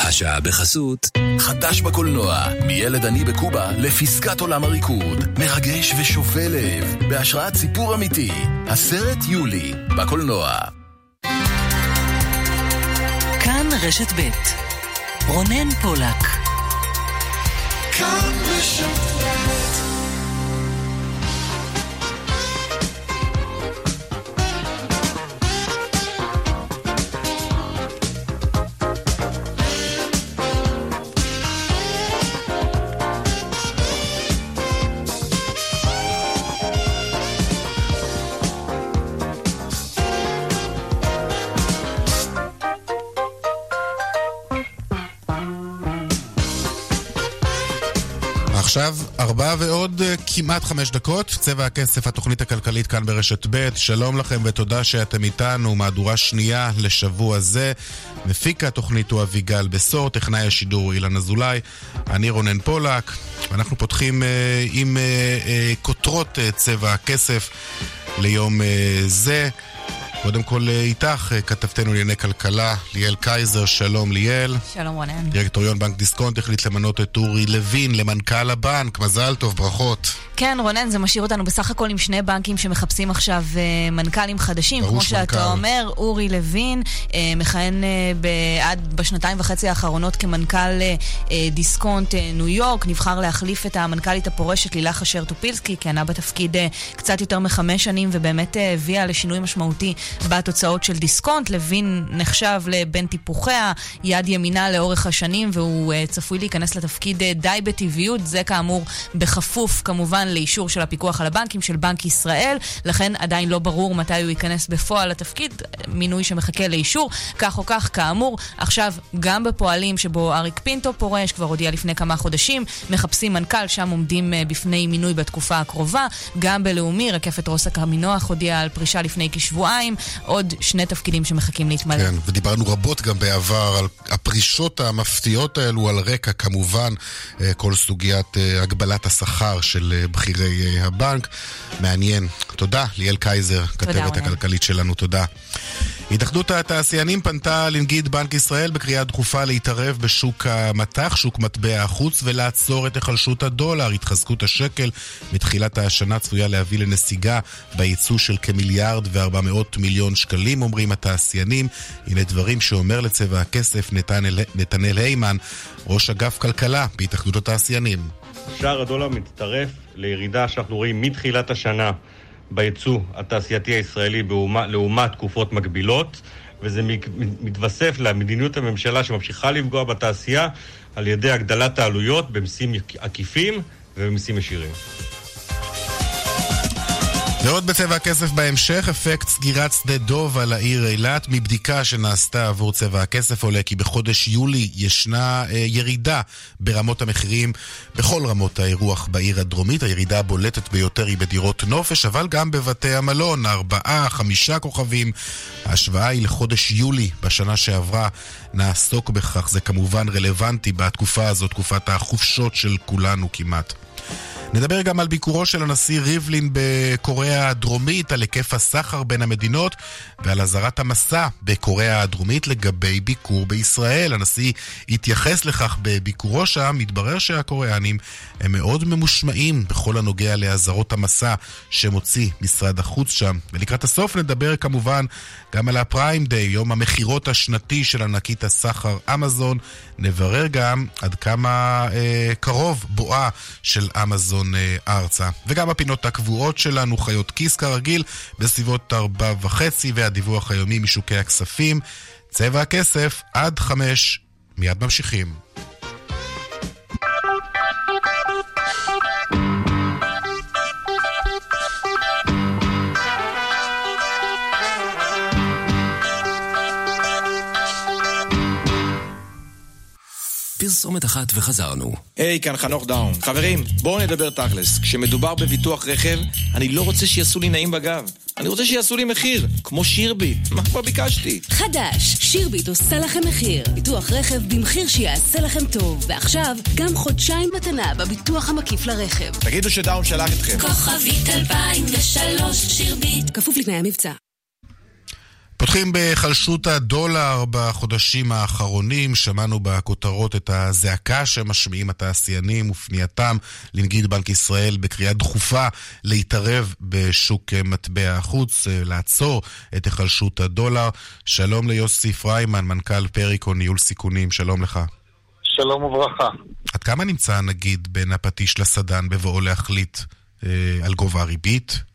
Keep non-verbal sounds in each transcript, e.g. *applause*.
השעה בחסות. חדש בקולנוע, מילד עני בקובה לפסקת עולם הריקוד. מרגש ושובה לב, בהשראת סיפור אמיתי. הסרט יולי, בקולנוע. כאן רשת ב' רונן פולק. כאן רשת ב' ועוד אה, כמעט חמש דקות, צבע הכסף, התוכנית הכלכלית כאן ברשת ב', שלום לכם ותודה שאתם איתנו, מהדורה שנייה לשבוע זה. מפיק התוכנית הוא אביגל בשור, טכנאי השידור אילן אזולאי, אני רונן פולק, ואנחנו פותחים uh, עם uh, uh, כותרות uh, צבע הכסף ליום uh, זה. קודם כל אה, איתך, אה, כתבתנו לענייני כלכלה, ליאל קייזר, שלום ליאל. שלום רונן. דירקטוריון בנק דיסקונט החליט למנות את אורי לוין למנכ"ל הבנק, מזל טוב, ברכות. כן, רונן, זה משאיר אותנו בסך הכל עם שני בנקים שמחפשים עכשיו uh, מנכ"לים חדשים. כמו שאתה מנכ"ל. אומר, אורי לוין uh, מכהן uh, עד בשנתיים וחצי האחרונות כמנכ"ל uh, דיסקונט uh, ניו יורק, נבחר להחליף את המנכ"לית הפורשת לילך אשר טופילסקי, כיהנה בתפקיד uh, קצת יותר מחמש שנים ובאמת הביאה לשינוי משמעותי בתוצאות של דיסקונט. לוין נחשב לבן טיפוחיה, יד ימינה לאורך השנים, והוא uh, צפוי להיכנס לתפקיד uh, די בטבעיות. זה כאמור בכפוף כמובן לאישור של הפיקוח על הבנקים, של בנק ישראל, לכן עדיין לא ברור מתי הוא ייכנס בפועל לתפקיד, מינוי שמחכה לאישור. כך או כך, כאמור, עכשיו גם בפועלים שבו אריק פינטו פורש, כבר הודיע לפני כמה חודשים, מחפשים מנכ"ל, שם עומדים uh, בפני מינוי בתקופה הקרובה. גם בלאומי, רקפת רוסק המינוח הודיעה על פרישה לפני כשבועיים. עוד שני תפקידים שמחכים להתמלא. כן, ודיברנו רבות גם בעבר על הפרישות המפתיעות האלו, על רקע כמובן אה, כל סוגיית אה, הגבלת השכר של אה, בכירי הבנק. מעניין. תודה, ליאל קייזר, כתבת הכלכלית שלנו, תודה. התאחדות התעשיינים פנתה לנגיד בנק ישראל בקריאה דחופה להתערב בשוק המטח, שוק מטבע החוץ, ולעצור את היחלשות הדולר. התחזקות השקל מתחילת השנה צפויה להביא לנסיגה בייצוא של כמיליארד וארבע מאות מיליון שקלים, אומרים התעשיינים. הנה דברים שאומר לצבע הכסף נתנאל, נתנאל היימן, ראש אגף כלכלה בהתאחדות התעשיינים. שער הדולר מצטרף לירידה שאנחנו רואים מתחילת השנה. ביצוא התעשייתי הישראלי לעומת תקופות מקבילות, וזה מתווסף למדיניות הממשלה שממשיכה לפגוע בתעשייה על ידי הגדלת העלויות במסים עקיפים ובמסים ישירים. ועוד בצבע הכסף בהמשך, אפקט סגירת שדה דוב על העיר אילת. מבדיקה שנעשתה עבור צבע הכסף עולה כי בחודש יולי ישנה אה, ירידה ברמות המחירים בכל רמות האירוח בעיר הדרומית. הירידה הבולטת ביותר היא בדירות נופש, אבל גם בבתי המלון, ארבעה, חמישה כוכבים. ההשוואה היא לחודש יולי בשנה שעברה. נעסוק בכך, זה כמובן רלוונטי בתקופה הזאת, תקופת החופשות של כולנו כמעט. נדבר גם על ביקורו של הנשיא ריבלין בקוריאה הדרומית, על היקף הסחר בין המדינות ועל אזהרת המסע בקוריאה הדרומית לגבי ביקור בישראל. הנשיא התייחס לכך בביקורו שם, מתברר שהקוריאנים הם מאוד ממושמעים בכל הנוגע לאזהרות המסע שמוציא משרד החוץ שם. ולקראת הסוף נדבר כמובן גם על הפריים דיי, יום המכירות השנתי של ענקית הסחר אמזון. נברר גם עד כמה אה, קרוב בואה של אמזון אה, ארצה. וגם הפינות הקבועות שלנו, חיות כיס כרגיל, בסביבות ארבע וחצי, והדיווח היומי משוקי הכספים. צבע הכסף עד חמש. מיד ממשיכים. פרסומת אחת וחזרנו. היי, hey, כאן חנוך דאון. חברים, בואו נדבר תכלס. כשמדובר בביטוח רכב, אני לא רוצה שיעשו לי נעים בגב. אני רוצה שיעשו לי מחיר, כמו שירביט. מה כבר ביקשתי? חדש, שירביט עושה לכם מחיר. ביטוח רכב במחיר שיעשה לכם טוב. ועכשיו, גם חודשיים מתנה בביטוח המקיף לרכב. תגידו שדאון שלח אתכם. כוכבית 2003 שירביט. כפוף לתנאי המבצע. נתחיל בחלשות הדולר בחודשים האחרונים. שמענו בכותרות את הזעקה שמשמיעים התעשיינים ופנייתם לנגיד בנק ישראל בקריאה דחופה להתערב בשוק מטבע החוץ, לעצור את החלשות הדולר. שלום ליוסי פריימן, מנכ"ל פריקו ניהול סיכונים, שלום לך. שלום וברכה. עד כמה נמצא הנגיד בין הפטיש לסדן בבואו להחליט אה, על גובה הריבית?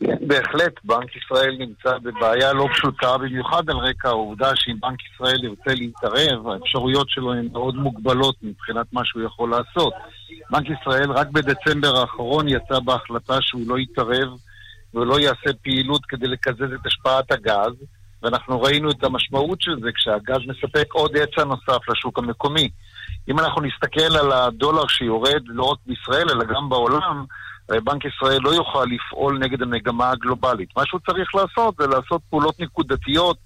בהחלט, בנק ישראל נמצא בבעיה לא פשוטה, במיוחד על רקע העובדה שאם בנק ישראל ירצה להתערב, האפשרויות שלו הן מאוד מוגבלות מבחינת מה שהוא יכול לעשות. בנק ישראל רק בדצמבר האחרון יצא בהחלטה שהוא לא יתערב ולא יעשה פעילות כדי לקזז את השפעת הגז, ואנחנו ראינו את המשמעות של זה כשהגז מספק עוד עצה נוסף לשוק המקומי. אם אנחנו נסתכל על הדולר שיורד לא רק בישראל אלא גם בעולם, בנק ישראל לא יוכל לפעול נגד המגמה הגלובלית. מה שהוא צריך לעשות זה לעשות פעולות נקודתיות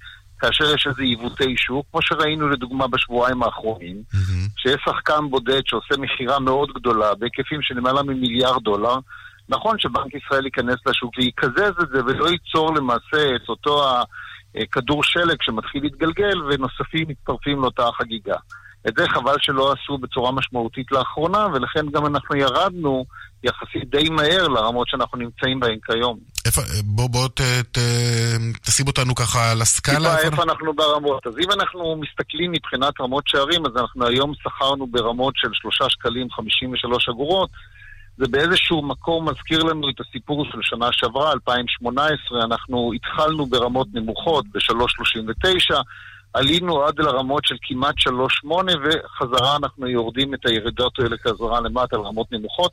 כאשר יש איזה עיוותי שוק, כמו שראינו לדוגמה בשבועיים האחרונים, mm-hmm. שיש שחקן בודד שעושה מכירה מאוד גדולה בהיקפים של למעלה ממיליארד דולר, נכון שבנק ישראל ייכנס לשוק ויקזז את זה ולא ייצור למעשה את אותו הכדור שלג שמתחיל להתגלגל ונוספים מצטרפים לאותה החגיגה. את זה חבל שלא עשו בצורה משמעותית לאחרונה, ולכן גם אנחנו ירדנו יחסית די מהר לרמות שאנחנו נמצאים בהן כיום. איפה, בוא, בוא ת, ת, תשים אותנו ככה על הסקאלה. איפה, איפה אנחנו ברמות? אז אם אנחנו מסתכלים מבחינת רמות שערים, אז אנחנו היום שכרנו ברמות של 3 שקלים 53 אגורות. זה באיזשהו מקום מזכיר לנו את הסיפור של שנה שעברה, 2018, אנחנו התחלנו ברמות נמוכות, ב-3.39, עלינו עד לרמות של כמעט 3.8 וחזרה אנחנו יורדים את הירידות האלה חזרה למטה לרמות נמוכות.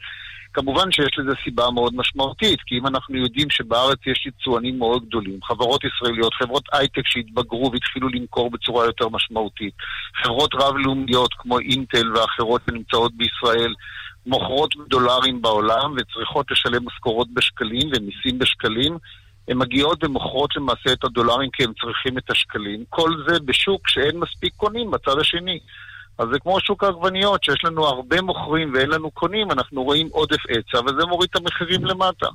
כמובן שיש לזה סיבה מאוד משמעותית, כי אם אנחנו יודעים שבארץ יש יצואנים מאוד גדולים, חברות ישראליות, חברות הייטק שהתבגרו והתחילו למכור בצורה יותר משמעותית, חברות רב-לאומיות כמו אינטל ואחרות שנמצאות בישראל, מוכרות דולרים בעולם וצריכות לשלם משכורות בשקלים ומיסים בשקלים, הן מגיעות ומוכרות למעשה את הדולרים כי הן צריכים את השקלים. כל זה בשוק שאין מספיק קונים בצד השני. אז זה כמו שוק העגבניות, שיש לנו הרבה מוכרים ואין לנו קונים, אנחנו רואים עודף עצה, וזה מוריד את המחירים למטה.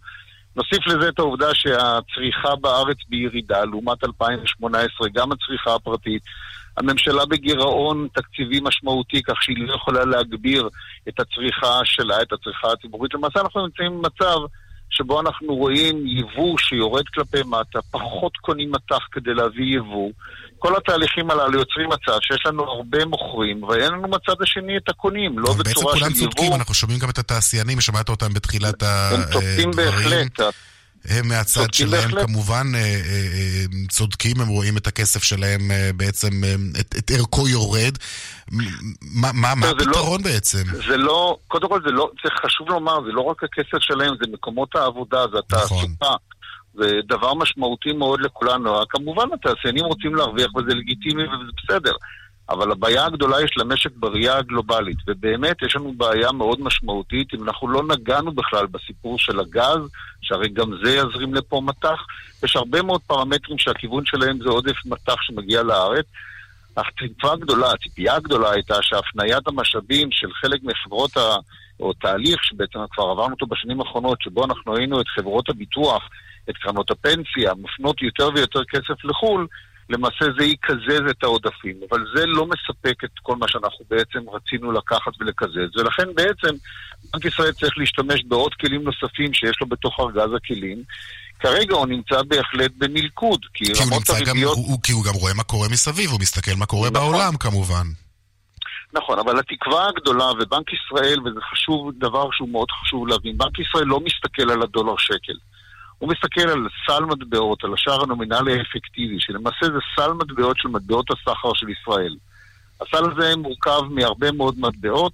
נוסיף לזה את העובדה שהצריכה בארץ בירידה, לעומת 2018, גם הצריכה הפרטית. הממשלה בגירעון תקציבי משמעותי, כך שהיא לא יכולה להגביר את הצריכה שלה, את הצריכה הציבורית. למעשה אנחנו נמצאים במצב שבו אנחנו רואים יבוא שיורד כלפי מטה, פחות קונים מטח כדי להביא יבוא. כל התהליכים הללו יוצרים מצב שיש לנו הרבה מוכרים, ואין לנו מצד השני את הקונים, לא בצורה של יבוא. בעצם כולם צודקים, אנחנו שומעים גם את התעשיינים, שמעת אותם בתחילת הדברים. הם צודקים בהחלט. הם מהצד שלהם בהחלט. כמובן אה, אה, אה, צודקים, הם רואים את הכסף שלהם בעצם, את, את ערכו יורד. מה, מה, מה הפתרון לא, בעצם? זה לא, קודם כל זה לא, זה חשוב לומר, זה לא רק הכסף שלהם, זה מקומות העבודה, זה התעסוקה. נכון. זה דבר משמעותי מאוד לכולנו. כמובן התעשיינים רוצים להרוויח וזה לגיטימי וזה בסדר. אבל הבעיה הגדולה יש למשק בראייה הגלובלית, ובאמת יש לנו בעיה מאוד משמעותית אם אנחנו לא נגענו בכלל בסיפור של הגז, שהרי גם זה יזרים לפה מטח. יש הרבה מאוד פרמטרים שהכיוון שלהם זה עודף מטח שמגיע לארץ. התקווה הגדולה, הציפייה הגדולה הייתה שהפניית המשאבים של חלק מחברות ה... או תהליך שבעצם כבר עברנו אותו בשנים האחרונות, שבו אנחנו ראינו את חברות הביטוח, את קרנות הפנסיה, מפנות יותר ויותר כסף לחו"ל, למעשה זה יקזז את העודפים. אבל זה לא מספק את כל מה שאנחנו בעצם רצינו לקחת ולקזז. ולכן בעצם בנק ישראל צריך להשתמש בעוד כלים נוספים שיש לו בתוך ארגז הכלים. כרגע הוא נמצא בהחלט במלכוד, כי, כי רמות הריביות... הוא, כי הוא גם רואה מה קורה מסביב, הוא מסתכל מה קורה נכון. בעולם כמובן. נכון, אבל התקווה הגדולה, ובנק ישראל, וזה חשוב, דבר שהוא מאוד חשוב להבין, בנק ישראל לא מסתכל על הדולר שקל. הוא מסתכל על סל מטבעות, על השער הנומינלי האפקטיבי, שלמעשה זה סל מטבעות של מטבעות הסחר של ישראל. הסל הזה מורכב מהרבה מאוד מטבעות,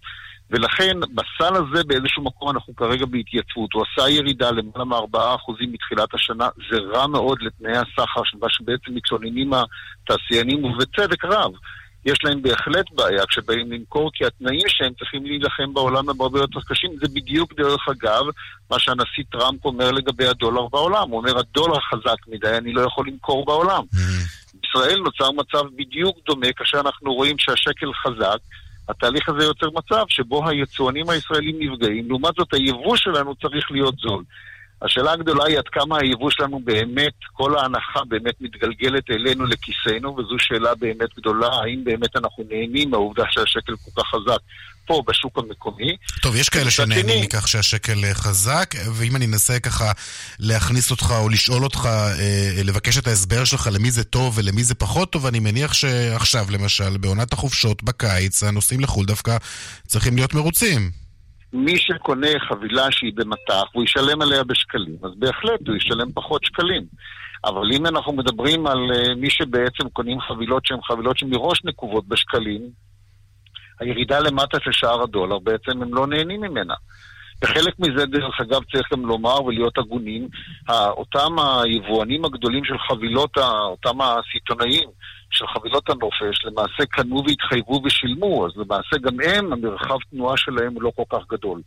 ולכן בסל הזה באיזשהו מקום אנחנו כרגע בהתייצבות. הוא עשה ירידה למעלה מ-4% מתחילת השנה, זה רע מאוד לתנאי הסחר, שבעצם מתלוננים התעשיינים, ובצדק רב. יש להם בהחלט בעיה כשבאים למכור, כי התנאים שהם צריכים להילחם בעולם הם הרבה יותר קשים. זה בדיוק, דרך אגב, מה שהנשיא טראמפ אומר לגבי הדולר בעולם. הוא אומר, הדולר חזק מדי, אני לא יכול למכור בעולם. Mm-hmm. בישראל נוצר מצב בדיוק דומה, כאשר אנחנו רואים שהשקל חזק. התהליך הזה יוצר מצב שבו היצואנים הישראלים נפגעים, לעומת זאת היבוא שלנו צריך להיות זול. השאלה הגדולה היא עד כמה היבוא שלנו באמת, כל ההנחה באמת מתגלגלת אלינו לכיסנו, וזו שאלה באמת גדולה, האם באמת אנחנו נהנים מהעובדה שהשקל כל כך חזק פה בשוק המקומי. טוב, יש כאלה שנהנים מכך שהשקל אה, חזק, ואם אני אנסה ככה להכניס אותך או לשאול אותך, אה, לבקש את ההסבר שלך למי זה טוב ולמי זה פחות טוב, אני מניח שעכשיו למשל, בעונת החופשות בקיץ, הנוסעים לחו"ל דווקא צריכים להיות מרוצים. מי שקונה חבילה שהיא במטח, הוא ישלם עליה בשקלים, אז בהחלט הוא ישלם פחות שקלים. אבל אם אנחנו מדברים על uh, מי שבעצם קונים חבילות שהן חבילות שמראש נקובות בשקלים, הירידה למטה של שער הדולר, בעצם הם לא נהנים ממנה. וחלק מזה, דרך אגב, צריך גם לומר ולהיות הגונים, אותם היבואנים הגדולים של חבילות, אותם הסיטונאים של חבילות הנופש, למעשה קנו והתחייבו ושילמו, אז למעשה גם הם, המרחב תנועה שלהם הוא לא כל כך גדול.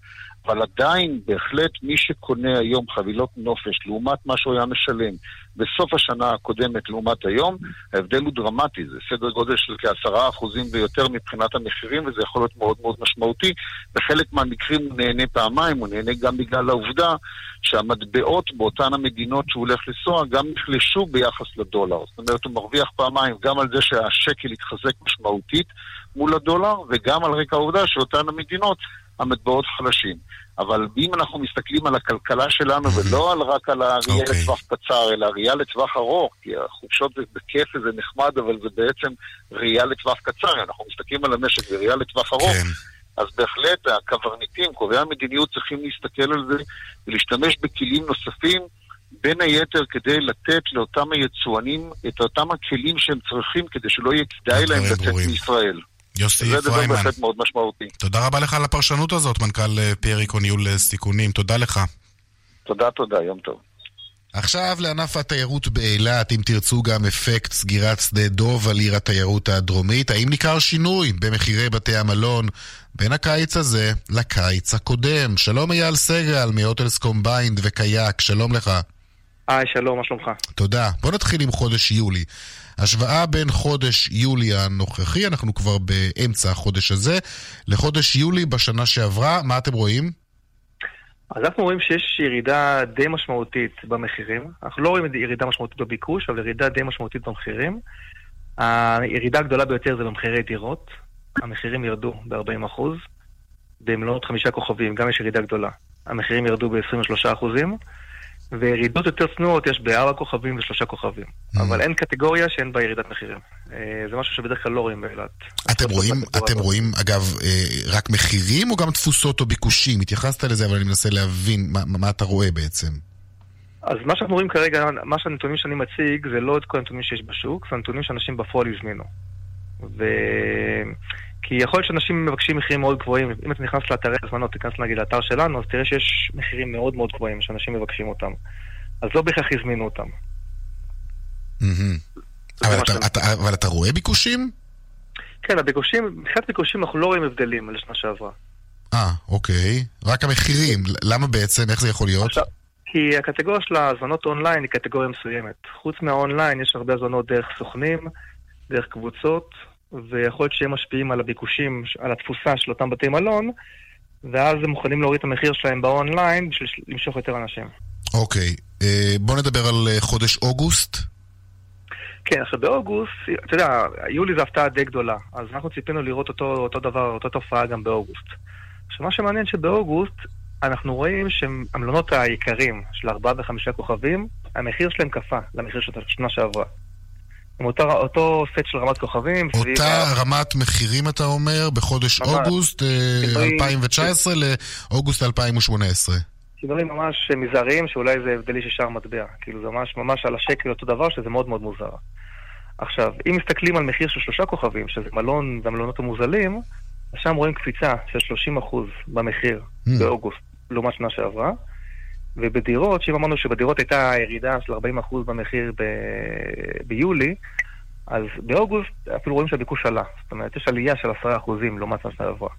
אבל עדיין, בהחלט, מי שקונה היום חבילות נופש לעומת מה שהוא היה משלם בסוף השנה הקודמת לעומת היום, ההבדל הוא דרמטי, זה סדר גודל של כעשרה אחוזים ויותר מבחינת המחירים, וזה יכול להיות מאוד מאוד משמעותי. בחלק מהמקרים הוא נהנה פעמיים, הוא נהנה גם בגלל העובדה שהמטבעות באותן המדינות שהוא הולך לנסוע גם נחלשו ביחס לדולר. זאת אומרת, הוא מרוויח פעמיים גם על זה שהשקל יתחזק משמעותית מול הדולר, וגם על רקע העובדה שאותן המדינות המטבעות חלשים. אבל אם אנחנו מסתכלים על הכלכלה שלנו, ולא על רק על הראייה okay. אוקיי. לטווח קצר, אלא ראייה לטווח ארוך, כי החופשות זה בכיף וזה נחמד, אבל זה בעצם ראייה לטווח קצר. אנחנו מסתכלים על המשק בראייה לטווח ארוך. כן. אז בהחלט הקברניטים, קובעי המדיניות, צריכים להסתכל על זה ולהשתמש בכלים נוספים, בין היתר כדי לתת לאותם היצואנים את אותם הכלים שהם צריכים כדי שלא יהיה כדאי להם לצאת מישראל. יוסי פריימן. זה דבר בהחלט מאוד משמעותי. תודה רבה לך על הפרשנות הזאת, מנכ"ל אה, פריקו ניהול אה, סיכונים. תודה לך. תודה, תודה, יום טוב. עכשיו לענף התיירות באילת, אם תרצו גם אפקט סגירת שדה דוב על עיר התיירות הדרומית, האם ניכר שינוי במחירי בתי המלון בין הקיץ הזה לקיץ הקודם? שלום אייל סגל מ HotelsCombined ו KAYAK, שלום לך. היי, שלום, מה שלומך? תודה. בוא נתחיל עם חודש יולי. השוואה בין חודש יולי הנוכחי, אנחנו כבר באמצע החודש הזה, לחודש יולי בשנה שעברה, מה אתם רואים? אז אנחנו רואים שיש ירידה די משמעותית במחירים. אנחנו לא רואים ירידה משמעותית בביקוש, אבל ירידה די משמעותית במחירים. הירידה הגדולה ביותר זה במחירי דירות. המחירים ירדו ב-40%. במלונות חמישה כוכבים גם יש ירידה גדולה. המחירים ירדו ב-23%. וירידות יותר צנועות יש בארבע כוכבים ושלושה כוכבים. Mm. אבל אין קטגוריה שאין בה ירידת מחירים. אה, זה משהו שבדרך כלל לא רואים באילת. אתם רואים, אתם רואים, אגב, אה, רק מחירים או גם תפוסות או ביקושים? התייחסת לזה, אבל אני מנסה להבין מה, מה אתה רואה בעצם. אז מה שאנחנו רואים כרגע, מה שהנתונים שאני מציג, זה לא את כל הנתונים שיש בשוק, זה הנתונים שאנשים בפועל הזמינו. ו... כי יכול להיות שאנשים מבקשים מחירים מאוד גבוהים. אם אתה נכנס לאתרי הזמנות, תיכנס נגיד לאתר שלנו, אז תראה שיש מחירים מאוד מאוד גבוהים שאנשים מבקשים אותם. אז לא בהכרח הזמינו אותם. אבל אתה רואה ביקושים? כן, הביקושים, מבחינת ביקושים אנחנו לא רואים הבדלים לשנה שעברה. אה, אוקיי. רק המחירים. למה בעצם? איך זה יכול להיות? עכשיו, כי הקטגוריה של ההזמנות אונליין היא קטגוריה מסוימת. חוץ מהאונליין יש הרבה הזמנות דרך סוכנים, דרך קבוצות, ויכול להיות שהם משפיעים על הביקושים, על התפוסה של אותם בתי מלון, ואז הם מוכנים להוריד את המחיר שלהם באונליין בשביל למשוך יותר אנשים. אוקיי, אה, בוא נדבר על אה, חודש אוגוסט. כן, עכשיו באוגוסט, אתה יודע, יולי זו הפתעה די גדולה, אז אנחנו ציפינו לראות אותו, אותו דבר, אותה תופעה גם באוגוסט. עכשיו מה שמעניין שבאוגוסט אנחנו רואים שהמלונות היקרים של ארבעה וחמישה כוכבים, המחיר שלהם קפא למחיר של השנה שעברה. עם אותו, אותו סט של רמת כוכבים. אותה ה... רמת מחירים, אתה אומר, בחודש ממש. אוגוסט אה, 2019 לאוגוסט 2018. שינויים ממש מזעריים, שאולי זה הבדלי של שער מטבע. כאילו זה ממש ממש על השקל אותו דבר, שזה מאוד מאוד מוזר. עכשיו, אם מסתכלים על מחיר של שלושה כוכבים, שזה מלון והמלונות המוזלים, שם רואים קפיצה של 30% במחיר mm. באוגוסט, לעומת שנה שעברה. ובדירות, שאם אמרנו שבדירות הייתה ירידה של 40% במחיר ב- ביולי, אז באוגוסט אפילו רואים שהביקוש עלה. זאת אומרת, יש עלייה של 10% לעומת שנה שעברה.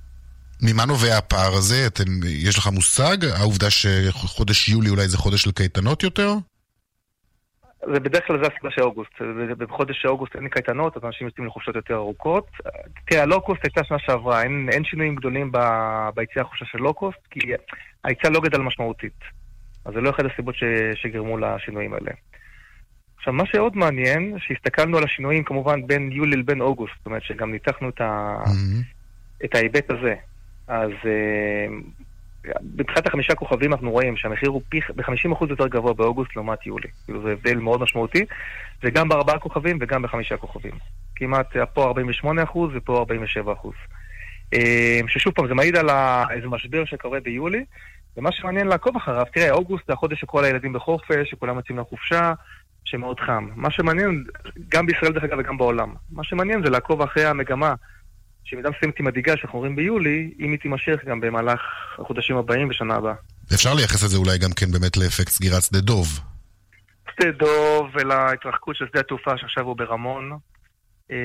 ממה נובע הפער הזה? אתם, יש לך מושג? העובדה שחודש יולי אולי זה חודש של קייטנות יותר? זה בדרך כלל זה הסיבה של אוגוסט. בחודש אוגוסט אין קייטנות, אז אנשים יוצאים לחופשות יותר ארוכות. תראה, הלואו-קוסט הייתה שנה שעברה, אין, אין שינויים גדולים ביציאה החופשה של לואו-קוסט, כי ההיצע לא גדל משמעותית. אז זה לא אחד הסיבות ש... שגרמו לשינויים האלה. עכשיו, מה שעוד מעניין, שהסתכלנו על השינויים כמובן בין יולי לבין אוגוסט, זאת אומרת שגם ניתחנו את, ה... mm-hmm. את ההיבט הזה. אז uh, מבחינת החמישה כוכבים אנחנו רואים שהמחיר הוא פי, ב-50% יותר גבוה באוגוסט לעומת יולי. כאילו זה הבדל מאוד משמעותי, וגם בארבעה כוכבים וגם בחמישה כוכבים. כמעט פה 48% ופה 47%. אה, ששוב פעם, זה מעיד על איזה משבר שקורה ביולי, ומה שמעניין לעקוב אחריו, תראה, אוגוסט זה החודש שכל הילדים בחופש, שכולם יוצאים לחופשה, שמאוד חם. מה שמעניין, גם בישראל דרך אגב וגם בעולם, מה שמעניין זה לעקוב אחרי המגמה שמידה מסוימת היא מדאיגה שאנחנו רואים ביולי, אם היא תימשך גם במהלך החודשים הבאים ושנה הבאה. אפשר לייחס את זה אולי גם כן באמת לאפקט סגירת שדה דוב. שדה דוב ולהתרחקות של שדה התעופה שעכשיו הוא ברמון. אמ,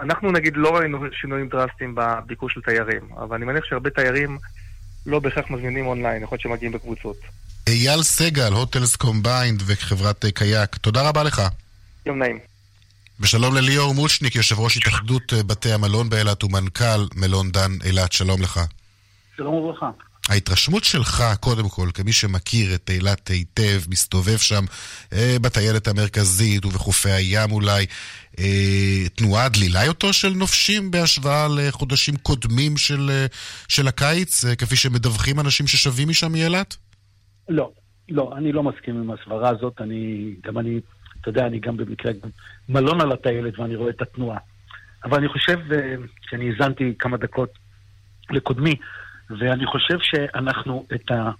אנחנו נגיד לא ראינו שינויים דרסטיים בביקוש של תיירים, אבל אני מניח שהרבה תיירים לא בהכרח מזמינים אונליין, יכול להיות שמגיעים בקבוצות. אייל סגל, HotelsCombined וחברת KAYAK, תודה רבה לך. יום נעים. ושלום לליאור מושניק, יושב ראש התאחדות בתי המלון באילת ומנכ"ל מלון דן אילת, שלום לך. שלום וברכה. ההתרשמות שלך, קודם כל, כמי שמכיר את אילת היטב, מסתובב שם אה, בטיילת המרכזית ובחופי הים אולי, אה, תנועה דלילה יותר של נופשים בהשוואה לחודשים קודמים של, אה, של הקיץ, אה, כפי שמדווחים אנשים ששבים משם מאילת? לא, לא, אני לא מסכים עם הסברה הזאת. אני, גם אני, אתה יודע, אני גם במקרה מלון על הטיילת ואני רואה את התנועה. אבל אני חושב, שאני האזנתי כמה דקות לקודמי, ואני חושב שאנחנו את, ה,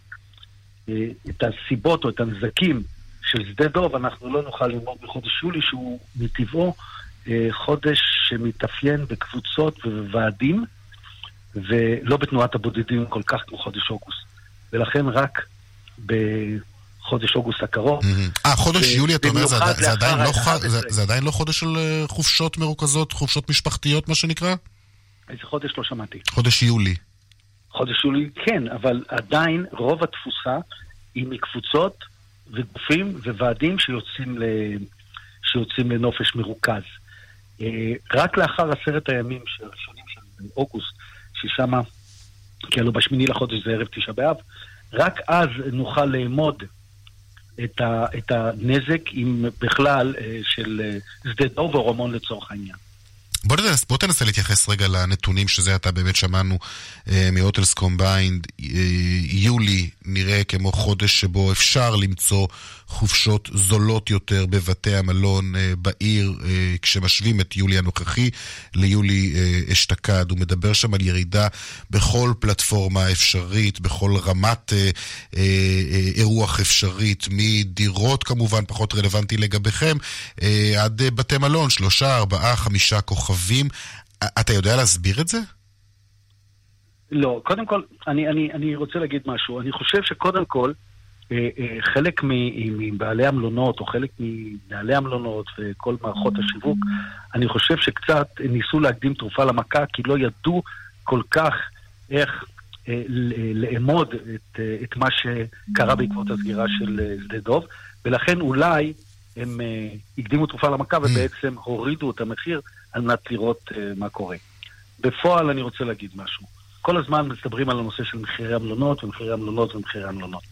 את הסיבות או את הנזקים של שדה דוב, אנחנו לא נוכל ללמוד בחודש יולי, שהוא מטבעו חודש שמתאפיין בקבוצות ובוועדים, ולא בתנועת הבודדים כל כך כמו חודש אוגוסט. ולכן רק בחודש אוגוסט הקרוב. אה, חודש יולי, אתה אומר, לא זה עדיין לא חודש של אה, חופשות מרוכזות, חופשות משפחתיות, מה שנקרא? איזה חודש לא שמעתי. חודש יולי. חודש יולי, כן, אבל עדיין רוב התפוסה היא מקבוצות וגופים וועדים שיוצאים, ל... שיוצאים לנופש מרוכז. אה, רק לאחר עשרת הימים הראשונים של אוגוסט, ששם, כי הלוא בשמיני לחודש זה ערב תשעה באב, רק אז נוכל לאמוד את, הנזק, אם בכלל, אה, של אה, שדה דוב או רמון לצורך העניין. בוא, נדס, בוא תנסה להתייחס רגע לנתונים שזה עתה באמת שמענו אה, מ HotelsCombined. אה, יולי נראה כמו חודש שבו אפשר למצוא חופשות זולות יותר בבתי המלון אה, בעיר, אה, כשמשווים את יולי הנוכחי ליולי אה, אשתקד. הוא מדבר שם על ירידה בכל פלטפורמה אפשרית, בכל רמת אה, אה, אה, אירוח אפשרית, מדירות כמובן, פחות רלוונטי לגביכם, אה, עד אה, בתי מלון, שלושה, ארבעה, חמישה כוכבים. אתה יודע להסביר את זה? לא, קודם כל, אני, אני, אני רוצה להגיד משהו. אני חושב שקודם כל, אה, אה, חלק מבעלי המלונות, או חלק ממנהלי המלונות וכל מערכות השיווק, אני חושב שקצת ניסו להקדים תרופה למכה, כי לא ידעו כל כך איך אה, לאמוד את, את מה שקרה בעקבות הסגירה של שדה דוב, ולכן אולי הם הקדימו תרופה למכה ובעצם הורידו את המחיר על מנת לראות מה קורה. בפועל אני רוצה להגיד משהו. כל הזמן מדברים על הנושא של מחירי המלונות ומחירי המלונות ומחירי המלונות.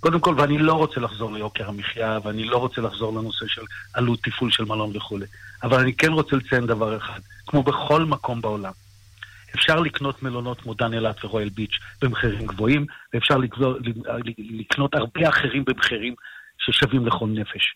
קודם כל, ואני לא רוצה לחזור ליוקר המחיה, ואני לא רוצה לחזור לנושא של עלות תפעול של מלון וכולי, אבל אני כן רוצה לציין דבר אחד, כמו בכל מקום בעולם, אפשר לקנות מלונות כמו דן אילת ורויאל ביץ' במחירים גבוהים, ואפשר לקנות, לקנות הרבה אחרים במחירים ששווים לכל נפש.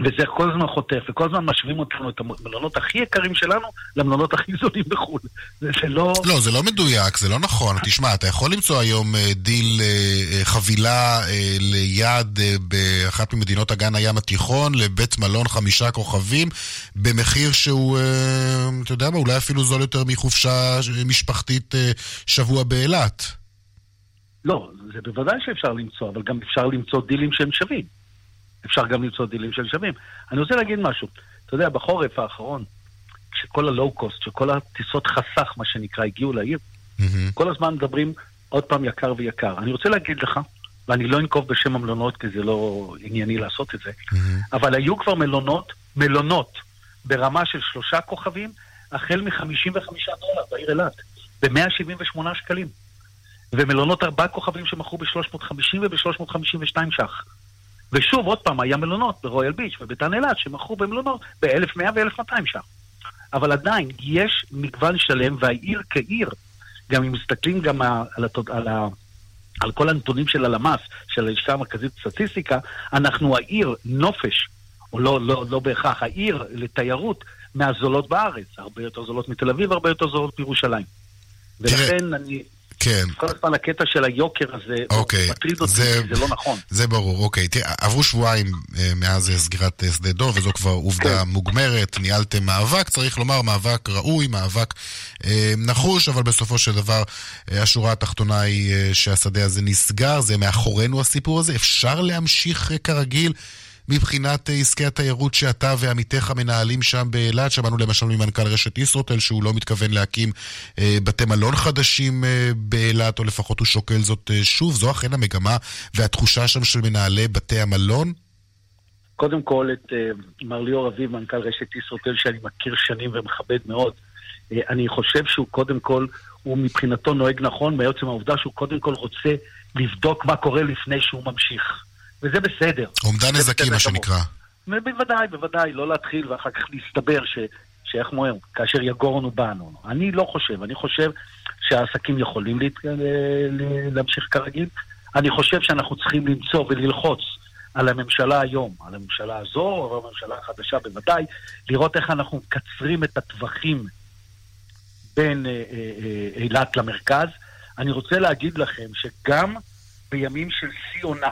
וזה כל הזמן חותך, וכל הזמן משווים אותנו, את המלונות הכי יקרים שלנו, למלונות הכי זולים בחו"ל. זה, זה לא... לא, זה לא מדויק, זה לא נכון. תשמע, אתה יכול למצוא היום אה, דיל, אה, אה, חבילה ליד באחת ממדינות אגן הים התיכון, לבית מלון חמישה כוכבים, במחיר שהוא, אתה יודע מה, אולי אפילו זול יותר מחופשה משפחתית שבוע באילת. לא, זה בוודאי שאפשר למצוא, אבל גם אפשר למצוא דילים שהם שווים. אפשר גם למצוא דילים של שווים. אני רוצה להגיד משהו. אתה יודע, בחורף האחרון, כשכל הלואו-קוסט, שכל הטיסות חסך, מה שנקרא, הגיעו לעיר, mm-hmm. כל הזמן מדברים עוד פעם יקר ויקר. אני רוצה להגיד לך, ואני לא אנקוב בשם המלונות, כי זה לא ענייני לעשות את זה, mm-hmm. אבל היו כבר מלונות, מלונות, ברמה של שלושה כוכבים, החל מ-55 דולר בעיר אילת, ב-178 שקלים. ומלונות ארבעה כוכבים שמכרו ב-350 וב-352 ש"ח. ושוב, עוד פעם, היה מלונות ברויאל ביץ' ובתן אילת שמכרו במלונות ב-1100 ו-1200 ש"ח. אבל עדיין, יש מגוון שלם, והעיר כעיר, גם אם מסתכלים גם על, התוד... על, ה... על כל הנתונים של הלמ"ס, של הלשכה המרכזית לסטטיסטיקה, אנחנו העיר נופש, או לא, לא, לא בהכרח, העיר לתיירות מהזולות בארץ. הרבה יותר זולות מתל אביב, הרבה יותר זולות מירושלים. ולכן אני... כן. כל הזמן הקטע של היוקר הזה, אוקיי. מטריד אותי, זה, זה לא נכון. זה ברור, אוקיי. תראה, עברו שבועיים אה, מאז סגירת אה, שדה דוב, וזו כבר עובדה כן. מוגמרת. ניהלתם מאבק, צריך לומר, מאבק ראוי, מאבק אה, נחוש, אבל בסופו של דבר אה, השורה התחתונה היא אה, שהשדה הזה נסגר, זה מאחורינו הסיפור הזה. אפשר להמשיך אה, כרגיל. מבחינת אה, עסקי התיירות שאתה ועמיתיך מנהלים שם באילת? שמענו למשל ממנכ"ל רשת ישרוטל שהוא לא מתכוון להקים אה, בתי מלון חדשים אה, באילת, או לפחות הוא שוקל זאת שוב. זו אכן המגמה והתחושה שם של מנהלי בתי המלון? קודם כל את מר ליאור אביב, מנכ"ל רשת ישרוטל, שאני מכיר שנים ומכבד מאוד. אני חושב שהוא קודם כל, הוא מבחינתו נוהג נכון, בעצם העובדה שהוא קודם כל רוצה לבדוק מה קורה לפני שהוא ממשיך. וזה בסדר. אומדן נזקים, מה שנקרא. בוודאי, בוודאי, לא להתחיל ואחר כך להסתבר ש... שאיך אומרים, כאשר יגורנו בנו. אני לא חושב, אני חושב שהעסקים יכולים להת... להמשיך כרגיל. אני חושב שאנחנו צריכים למצוא וללחוץ על הממשלה היום, על הממשלה הזו, או הממשלה החדשה בוודאי, לראות איך אנחנו מקצרים את הטווחים בין אילת אה, אה, אה, למרכז. אני רוצה להגיד לכם שגם בימים של שיא עונה,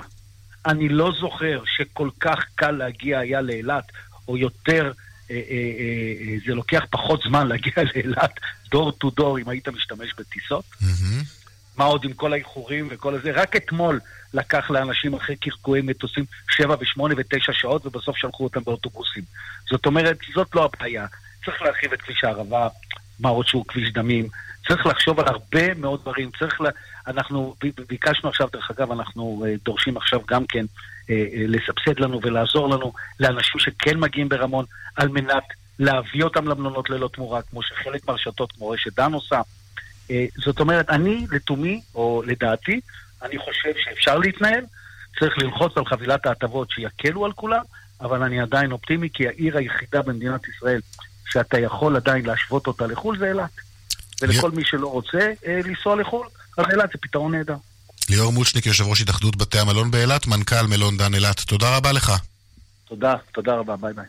אני לא זוכר שכל כך קל להגיע היה לאילת, או יותר, אה, אה, אה, זה לוקח פחות זמן להגיע *laughs* לאילת, דור טו דור, אם היית משתמש בטיסות. Mm-hmm. מה עוד עם כל האיחורים וכל הזה? רק אתמול לקח לאנשים אחרי קרקועי מטוסים שבע ושמונה ותשע שעות, ובסוף שלחו אותם באוטובוסים. זאת אומרת, זאת לא הבעיה. צריך להרחיב את כביש הערבה, מה עוד שהוא כביש דמים. צריך לחשוב על הרבה מאוד דברים. צריך לה... אנחנו ביקשנו עכשיו, דרך אגב, אנחנו אה, דורשים עכשיו גם כן אה, אה, לסבסד לנו ולעזור לנו לאנשים שכן מגיעים ברמון, על מנת להביא אותם למלונות ללא תמורה, כמו שחלק מהרשתות, כמו רשת דן עושה. זאת אומרת, אני לתומי, או לדעתי, אני חושב שאפשר להתנהל, צריך ללחוץ על חבילת ההטבות שיקלו על כולם, אבל אני עדיין אופטימי, כי העיר היחידה במדינת ישראל שאתה יכול עדיין להשוות אותה לחו"ל זה אילת. ולכל מי שלא רוצה לנסוע לחו"ל, אז אילת זה פתרון נהדר. ליאור מוצ'ניק, יושב ראש התאחדות בתי המלון באילת, מנכ"ל מלון דן אילת. תודה רבה לך. תודה, תודה רבה, ביי ביי.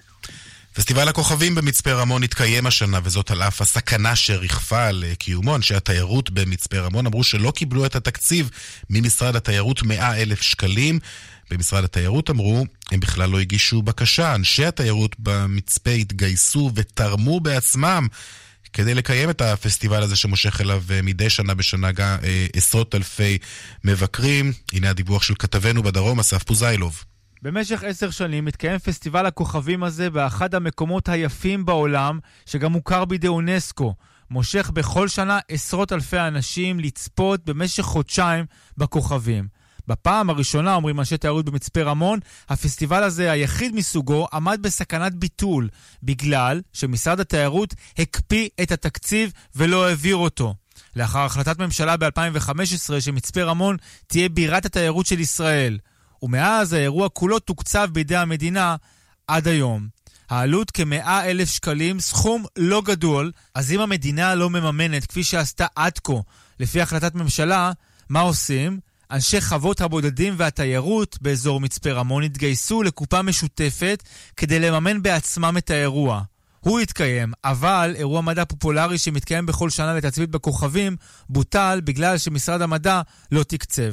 פסטיבל הכוכבים במצפה רמון התקיים השנה, וזאת על אף הסכנה שריחפה על קיומו. אנשי התיירות במצפה רמון אמרו שלא קיבלו את התקציב ממשרד התיירות 100 אלף שקלים. במשרד התיירות אמרו, הם בכלל לא הגישו בקשה. אנשי התיירות במצפה התגייסו ותרמו בעצמם כדי לקיים את הפסטיבל הזה שמושך אליו אה, מדי שנה בשנה גם אה, עשרות אלפי מבקרים. הנה הדיווח של כתבנו בדרום, אסף פוזיילוב. במשך עשר שנים מתקיים פסטיבל הכוכבים הזה באחד המקומות היפים בעולם, שגם מוכר בידי אונסקו. מושך בכל שנה עשרות אלפי אנשים לצפות במשך חודשיים בכוכבים. בפעם הראשונה, אומרים אנשי תיירות במצפה רמון, הפסטיבל הזה, היחיד מסוגו, עמד בסכנת ביטול, בגלל שמשרד התיירות הקפיא את התקציב ולא העביר אותו. לאחר החלטת ממשלה ב-2015 שמצפה רמון תהיה בירת התיירות של ישראל. ומאז האירוע כולו תוקצב בידי המדינה עד היום. העלות כ-100 אלף שקלים, סכום לא גדול, אז אם המדינה לא מממנת כפי שעשתה עד כה לפי החלטת ממשלה, מה עושים? אנשי חוות הבודדים והתיירות באזור מצפה רמון התגייסו לקופה משותפת כדי לממן בעצמם את האירוע. הוא התקיים, אבל אירוע מדע פופולרי שמתקיים בכל שנה לתצפית בכוכבים בוטל בגלל שמשרד המדע לא תקצב.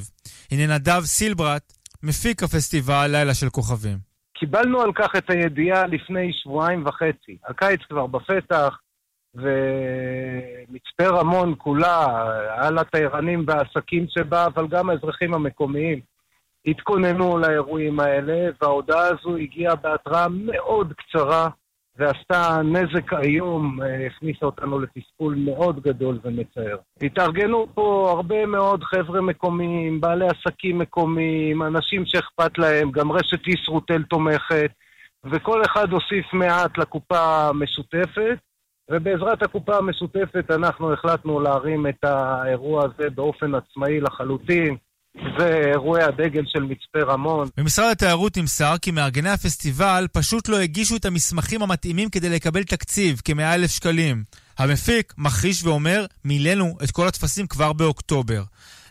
הנה נדב סילברט, מפיק הפסטיבל לילה של כוכבים. קיבלנו על כך את הידיעה לפני שבועיים וחצי. הקיץ כבר בפתח, ומצפה רמון כולה, על התיירנים והעסקים שבה, אבל גם האזרחים המקומיים, התכוננו לאירועים האלה, וההודעה הזו הגיעה בהתראה מאוד קצרה, ועשתה נזק איום, הכניסה אותנו לתסכול מאוד גדול ומצער. התארגנו פה הרבה מאוד חבר'ה מקומיים, בעלי עסקים מקומיים, אנשים שאכפת להם, גם רשת ישרוטל תומכת, וכל אחד הוסיף מעט לקופה המשותפת. ובעזרת הקופה המשותפת אנחנו החלטנו להרים את האירוע הזה באופן עצמאי לחלוטין. זה אירועי הדגל של מצפה רמון. במשרד התיירות נמסר כי מארגני הפסטיבל פשוט לא הגישו את המסמכים המתאימים כדי לקבל תקציב, כמאה אלף שקלים. המפיק מחריש ואומר, מילאנו את כל הטפסים כבר באוקטובר.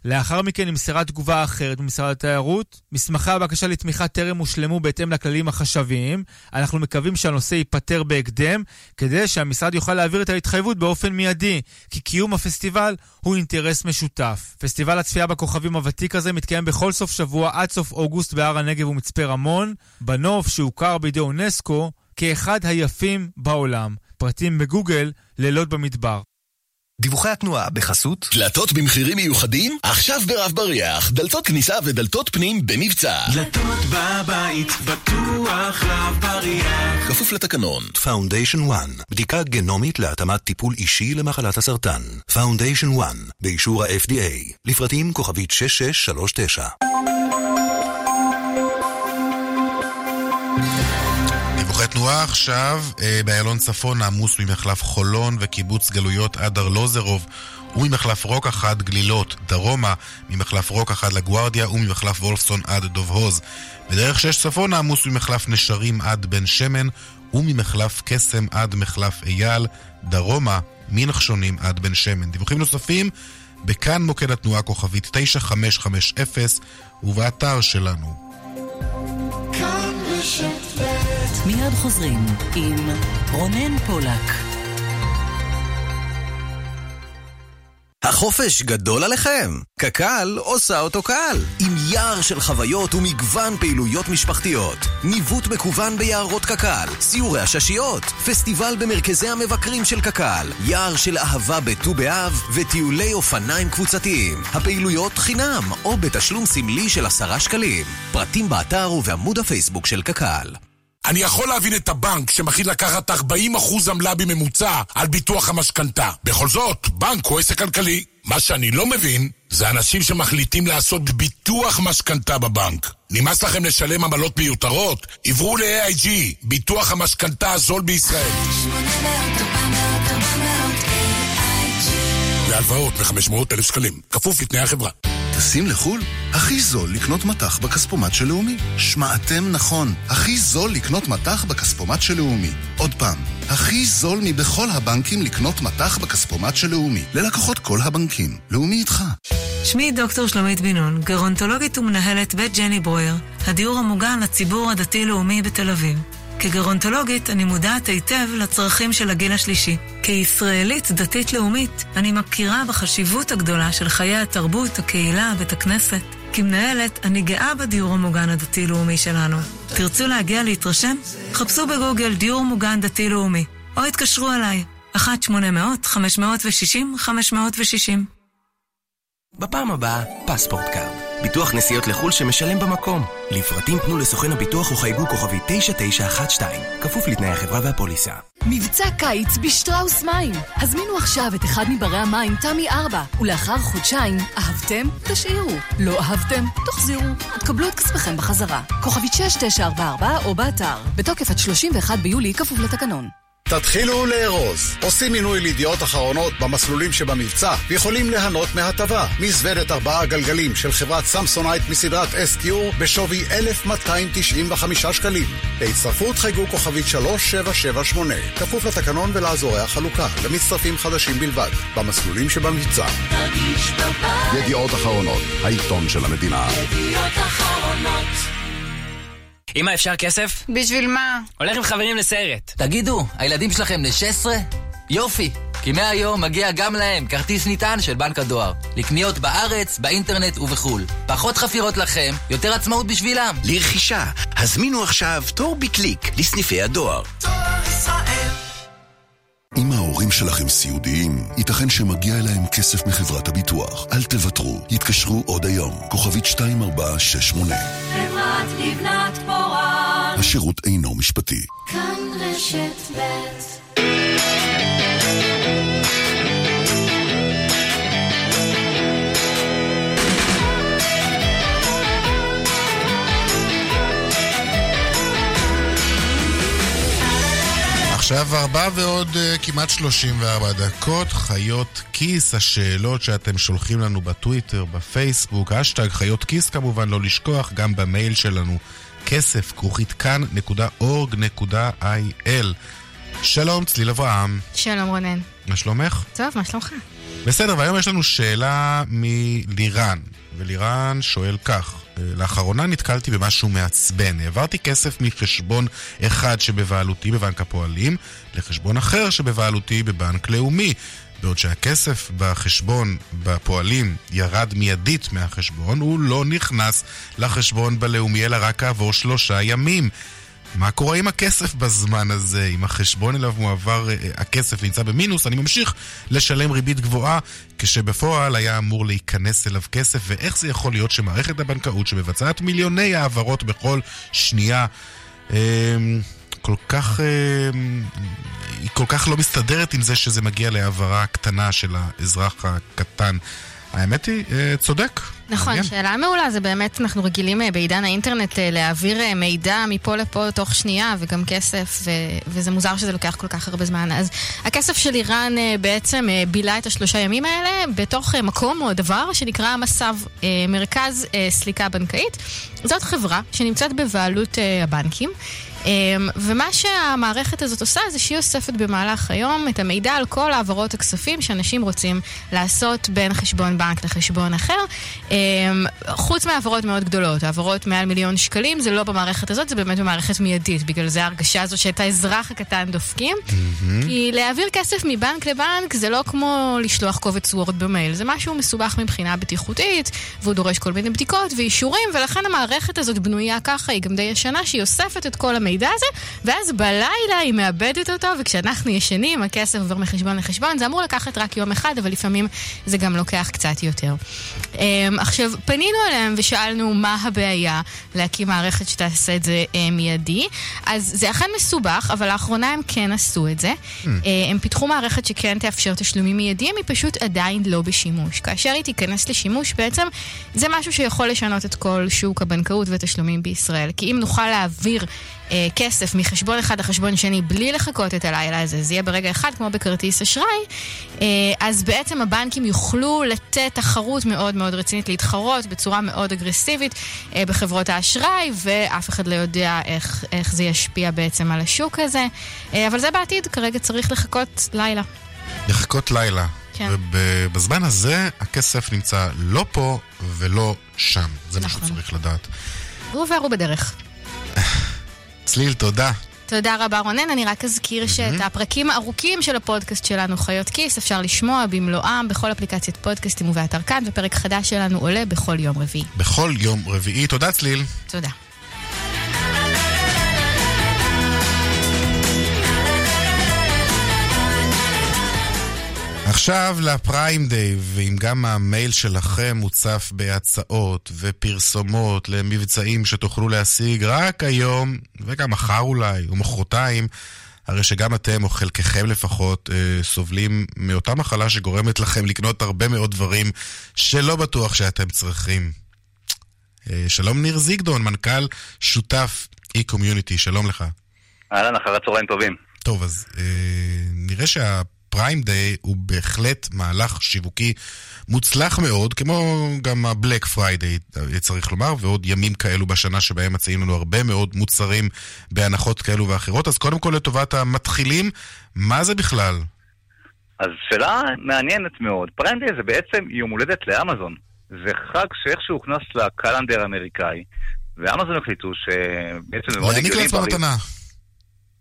לאחר מכן נמסרה תגובה אחרת במשרד התיירות. מסמכי הבקשה לתמיכה טרם הושלמו בהתאם לכללים החשביים. אנחנו מקווים שהנושא ייפתר בהקדם, כדי שהמשרד יוכל להעביר את ההתחייבות באופן מיידי, כי קיום הפסטיבל הוא אינטרס משותף. פסטיבל הצפייה בכוכבים הוותיק הזה מתקיים בכל סוף שבוע עד סוף אוגוסט בהר הנגב ומצפה רמון, בנוף שהוכר בידי אונסקו כאחד היפים בעולם. פרטים בגוגל, לילות במדבר. דיווחי התנועה בחסות דלתות במחירים מיוחדים? עכשיו ברב בריח. דלתות כניסה ודלתות פנים במבצע. דלתות בבית בטוח רב בריח. כפוף לתקנון. FoundationOne בדיקה גנומית להתאמת טיפול אישי למחלת הסרטן. Foundation 1 באישור ה-FDA לפרטים כוכבית 6639 דיווחי תנועה עכשיו, אה, באיילון צפון עמוס ממחלף חולון וקיבוץ גלויות עד ארלוזרוב וממחלף רוקח עד גלילות דרומה, ממחלף רוקח עד לגוארדיה וממחלף וולפסון עד דוב הוז. בדרך שש צפון עמוס ממחלף נשרים עד בן שמן וממחלף קסם עד מחלף אייל, דרומה מנחשונים עד בן שמן. דיווחים נוספים בכאן מוקד התנועה כוכבית 9550 ובאתר שלנו. מיד חוזרים עם רונן פולק. החופש גדול עליכם? קק"ל עושה אותו קל. עם יער של חוויות ומגוון פעילויות משפחתיות. ניווט מקוון ביערות קק"ל, סיורי הששיות, פסטיבל במרכזי המבקרים של קק"ל, יער של אהבה בט"ו באב וטיולי אופניים קבוצתיים. הפעילויות חינם או בתשלום סמלי של עשרה שקלים. פרטים באתר ובעמוד הפייסבוק של קק"ל. אני יכול להבין את הבנק שמחליט לקחת 40% עמלה בממוצע על ביטוח המשכנתה. בכל זאת, בנק הוא עסק כלכלי. מה שאני לא מבין, זה אנשים שמחליטים לעשות ביטוח משכנתה בבנק. נמאס לכם לשלם עמלות מיותרות? עברו ל-AIG, ביטוח המשכנתה הזול בישראל. 800, 400, 400, להלוואות מ-500 אלף שקלים, כפוף לתנאי החברה. טסים לחו"ל? הכי זול לקנות מטח בכספומט של לאומי. שמעתם נכון, הכי זול לקנות מטח בכספומט של לאומי. עוד פעם, הכי זול מבכל הבנקים לקנות מטח בכספומט של לאומי. ללקוחות כל הבנקים. לאומי איתך. שמי דוקטור שלומית בן נון, גרונטולוגית ומנהלת בית ג'ני ברויר, הדיור המוגן לציבור הדתי-לאומי בתל אביב. כגרונטולוגית אני מודעת היטב לצרכים של הגיל השלישי. כישראלית דתית-לאומית אני מכירה בחשיבות הגדולה של חיי התרבות, הקהילה, בית הכנסת. כמנהלת, אני גאה בדיור המוגן הדתי-לאומי שלנו. תרצו להגיע להתרשם? חפשו בגוגל דיור מוגן דתי-לאומי, או התקשרו אליי, 1-800-560-560. בפעם הבאה, PassportCard. ביטוח נסיעות לחו"ל שמשלם במקום. לפרטים פנו לסוכן הביטוח או חייגו כוכבית 9912, כפוף לתנאי החברה והפוליסה. מבצע קיץ בשטראוס מים. הזמינו עכשיו את אחד מברי המים תמי 4, ולאחר חודשיים, אהבתם? תשאירו. לא אהבתם? תחזירו. תקבלו את כספכם בחזרה. כוכבית 6944 או באתר. בתוקף עד 31 ביולי, כפוף לתקנון. תתחילו לארוז. עושים מינוי לידיעות אחרונות במסלולים שבמבצע ויכולים ליהנות מהטבה. מזוודת ארבעה גלגלים של חברת סמסונייט מסדרת SQ בשווי 1,295 שקלים. להצטרפות חייגו כוכבית 3778, כפוף לתקנון ולאזורי החלוקה, למצטרפים חדשים בלבד, במסלולים שבמבצע. ידיעות אחרונות, העיתון של המדינה. ידיעות אחרונות אמא, אפשר כסף? בשביל מה? הולך עם חברים לסרט. תגידו, הילדים שלכם בני 16? יופי! כי מהיום מגיע גם להם כרטיס נטען של בנק הדואר. לקניות בארץ, באינטרנט ובחו"ל. פחות חפירות לכם, יותר עצמאות בשבילם. לרכישה, הזמינו עכשיו תור בקליק לסניפי הדואר. אם ההורים שלכם סיעודיים, ייתכן שמגיע אליהם כסף מחברת הביטוח. אל תוותרו, יתקשרו עוד היום. כוכבית 2468. חברת לבנת פורן. השירות אינו משפטי. כאן רשת ב' עכשיו ארבע ועוד uh, כמעט 34 דקות, חיות כיס, השאלות שאתם שולחים לנו בטוויטר, בפייסבוק, אשטג חיות כיס כמובן, לא לשכוח, גם במייל שלנו, כסף, כרוכית כאן.org.il. שלום, צליל אברהם. שלום רונן. מה שלומך? טוב, מה שלומך? בסדר, והיום יש לנו שאלה מלירן, ולירן שואל כך: לאחרונה נתקלתי במשהו מעצבן. העברתי כסף מחשבון אחד שבבעלותי בבנק הפועלים לחשבון אחר שבבעלותי בבנק לאומי. בעוד שהכסף בחשבון בפועלים ירד מיידית מהחשבון, הוא לא נכנס לחשבון בלאומי אלא רק כעבור שלושה ימים. מה קורה עם הכסף בזמן הזה? אם החשבון אליו מועבר, הכסף נמצא במינוס, אני ממשיך לשלם ריבית גבוהה, כשבפועל היה אמור להיכנס אליו כסף, ואיך זה יכול להיות שמערכת הבנקאות שמבצעת מיליוני העברות בכל שנייה, כל כך, היא כל כך לא מסתדרת עם זה שזה מגיע להעברה קטנה של האזרח הקטן. האמת היא, צודק. נכון, מעניין. שאלה מעולה, זה באמת, אנחנו רגילים בעידן האינטרנט להעביר מידע מפה לפה תוך שנייה, וגם כסף, ו- וזה מוזר שזה לוקח כל כך הרבה זמן. אז הכסף של איראן בעצם בילה את השלושה ימים האלה בתוך מקום או דבר שנקרא מס"ב, מרכז סליקה בנקאית. זאת חברה שנמצאת בבעלות הבנקים. ומה שהמערכת הזאת עושה זה שהיא אוספת במהלך היום את המידע על כל העברות הכספים שאנשים רוצים לעשות בין חשבון בנק לחשבון אחר. חוץ מהעברות מאוד גדולות, העברות מעל מיליון שקלים זה לא במערכת הזאת, זה באמת במערכת מיידית. בגלל זה ההרגשה הזו שאת האזרח הקטן דופקים. כי להעביר כסף מבנק לבנק זה לא כמו לשלוח קובץ וורד במייל, זה משהו מסובך מבחינה בטיחותית, והוא דורש כל מיני בדיקות ואישורים, ולכן המערכת הזאת בנויה ככה, היא גם די ישנה, שהיא אוספת את כל המידע. המידע הזה, ואז בלילה היא מאבדת אותו, וכשאנחנו ישנים, הכסף עובר מחשבון לחשבון. זה אמור לקחת רק יום אחד, אבל לפעמים זה גם לוקח קצת יותר. Um, עכשיו, פנינו אליהם ושאלנו מה הבעיה להקים מערכת שתעשה את זה uh, מיידי. אז זה אכן מסובך, אבל לאחרונה הם כן עשו את זה. Mm. הם פיתחו מערכת שכן תאפשר תשלומים מיידיים, היא פשוט עדיין לא בשימוש. כאשר היא תיכנס לשימוש, בעצם זה משהו שיכול לשנות את כל שוק הבנקאות ותשלומים בישראל. כי אם נוכל להעביר אה, כסף מחשבון אחד לחשבון שני בלי לחכות את הלילה הזה, זה יהיה ברגע אחד כמו בכרטיס אשראי, אה, אז בעצם הבנקים יוכלו לתת תחרות מאוד מאוד רצינית, להתחרות בצורה מאוד אגרסיבית אה, בחברות האשראי, ואף אחד לא יודע איך, איך זה ישפיע בעצם על השוק הזה. אה, אבל זה בעתיד, כרגע צריך לחכות לילה. לחכות לילה. כן. ובזמן הזה הכסף נמצא לא פה ולא שם. זה נכון. מה שצריך לדעת. הוא עובר הוא בדרך. *laughs* צליל, תודה. תודה רבה רונן, אני רק אזכיר mm-hmm. שאת הפרקים הארוכים של הפודקאסט שלנו, חיות כיס, אפשר לשמוע במלואם בכל אפליקציית פודקאסטים ובאתר כאן, ופרק חדש שלנו עולה בכל יום רביעי. בכל יום רביעי. תודה צליל. תודה. עכשיו לפריים דיי, ואם גם המייל שלכם מוצף בהצעות ופרסומות למבצעים שתוכלו להשיג רק היום, וגם מחר אולי, ומחרתיים, הרי שגם אתם, או חלקכם לפחות, אה, סובלים מאותה מחלה שגורמת לכם לקנות הרבה מאוד דברים שלא בטוח שאתם צריכים. אה, שלום ניר זיגדון, מנכ"ל שותף e-community, שלום לך. אהלן, אחר הצהריים טובים. טוב, אז אה, נראה שה... Prime Day הוא בהחלט מהלך שיווקי מוצלח מאוד, כמו גם ה Black Friday, צריך לומר, ועוד ימים כאלו בשנה שבהם מציעים לנו הרבה מאוד מוצרים בהנחות כאלו ואחרות. אז קודם כל לטובת המתחילים, מה זה בכלל? אז שאלה מעניינת מאוד. Prime Day זה בעצם יום הולדת לאמזון. זה חג שאיכשהו הוכנס ל calendar האמריקאי, ואמזון החליטו שבעצם זה מאוד הגיוני. להעניק לעצמם מתנה.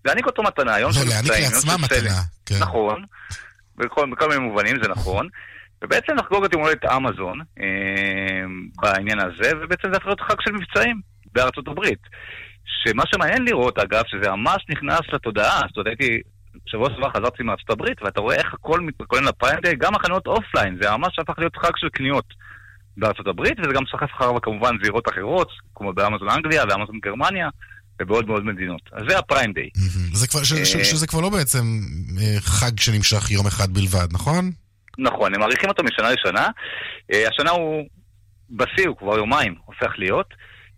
להעניק אותו מתנה, יום של מבצעים. לא, להעניק לעצמם מתנה. כן. נכון, בכל, בכל מיני מובנים זה נכון. ובעצם לחגוג את יום הולדת אמזון אה, בעניין הזה, ובעצם זה יכול להיות חג של מבצעים בארצות הברית. שמה שמעניין לראות, אגב, שזה ממש נכנס לתודעה. זאת אומרת, הייתי, שבוע שעבר חזרתי מארצות הברית, ואתה רואה איך הכל מתכונן ל Prime Day, גם החנויות offline, זה ממש הפך להיות חג של קניות בארצות הברית, וזה גם סחף אחריו כמובן זירות אחרות, כמו באמזון אנגליה ואמזון גרמניה. ובעוד מאוד מדינות. אז זה הפריים דיי. ש, שזה כבר לא בעצם אה, חג שנמשך יום אחד בלבד, נכון? נכון, הם מעריכים אותו משנה לשנה. אה, השנה הוא בשיא, הוא כבר יומיים הופך להיות.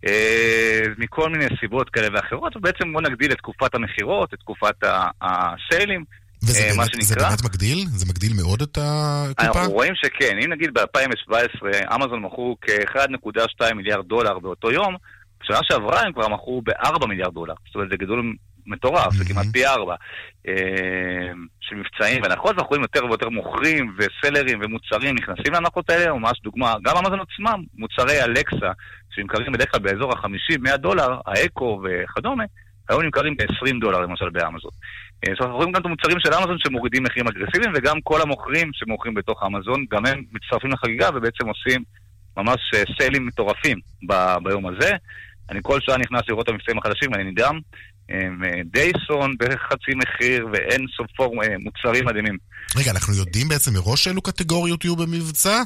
אה, מכל מיני סיבות כאלה ואחרות, ובעצם בוא נגדיל את תקופת המכירות, את תקופת הסיילים. וזה אה, מה באמת, זה שנקרא. באמת מגדיל? זה מגדיל מאוד את הקופה? אנחנו רואים שכן, אם נגיד ב-2017 אמזון מכרו כ-1.2 מיליארד דולר באותו יום, בשנה שעברה הם כבר מכרו ב-4 מיליארד דולר. זאת אומרת, זה גידול מטורף, זה כמעט פי 4 של מבצעים והנחות, אנחנו רואים יותר ויותר מוכרים וסלרים ומוצרים נכנסים להנחות האלה, ממש דוגמה, גם אמזון עצמם, מוצרי אלקסה, שנמכרים בדרך כלל באזור ה-50-100 דולר, האקו וכדומה, היום נמכרים ב-20 דולר למשל באמזון. אה, עכשיו אנחנו רואים גם את המוצרים של אמזון שמורידים מחירים אגרסיביים, וגם כל המוכרים שמוכרים בתוך אמזון, גם הם מצטרפים לחגיגה ובעצם עושים ממש אה, סיילים מטורפים ב- ביום הזה. אני כל שעה נכנס לראות את המבצעים החדשים ואני נדהם. הם, אה, דייסון בערך חצי מחיר ואין סוף פור אה, מוצרים מדהימים. רגע, אנחנו יודעים בעצם מראש אילו קטגוריות יהיו במבצע?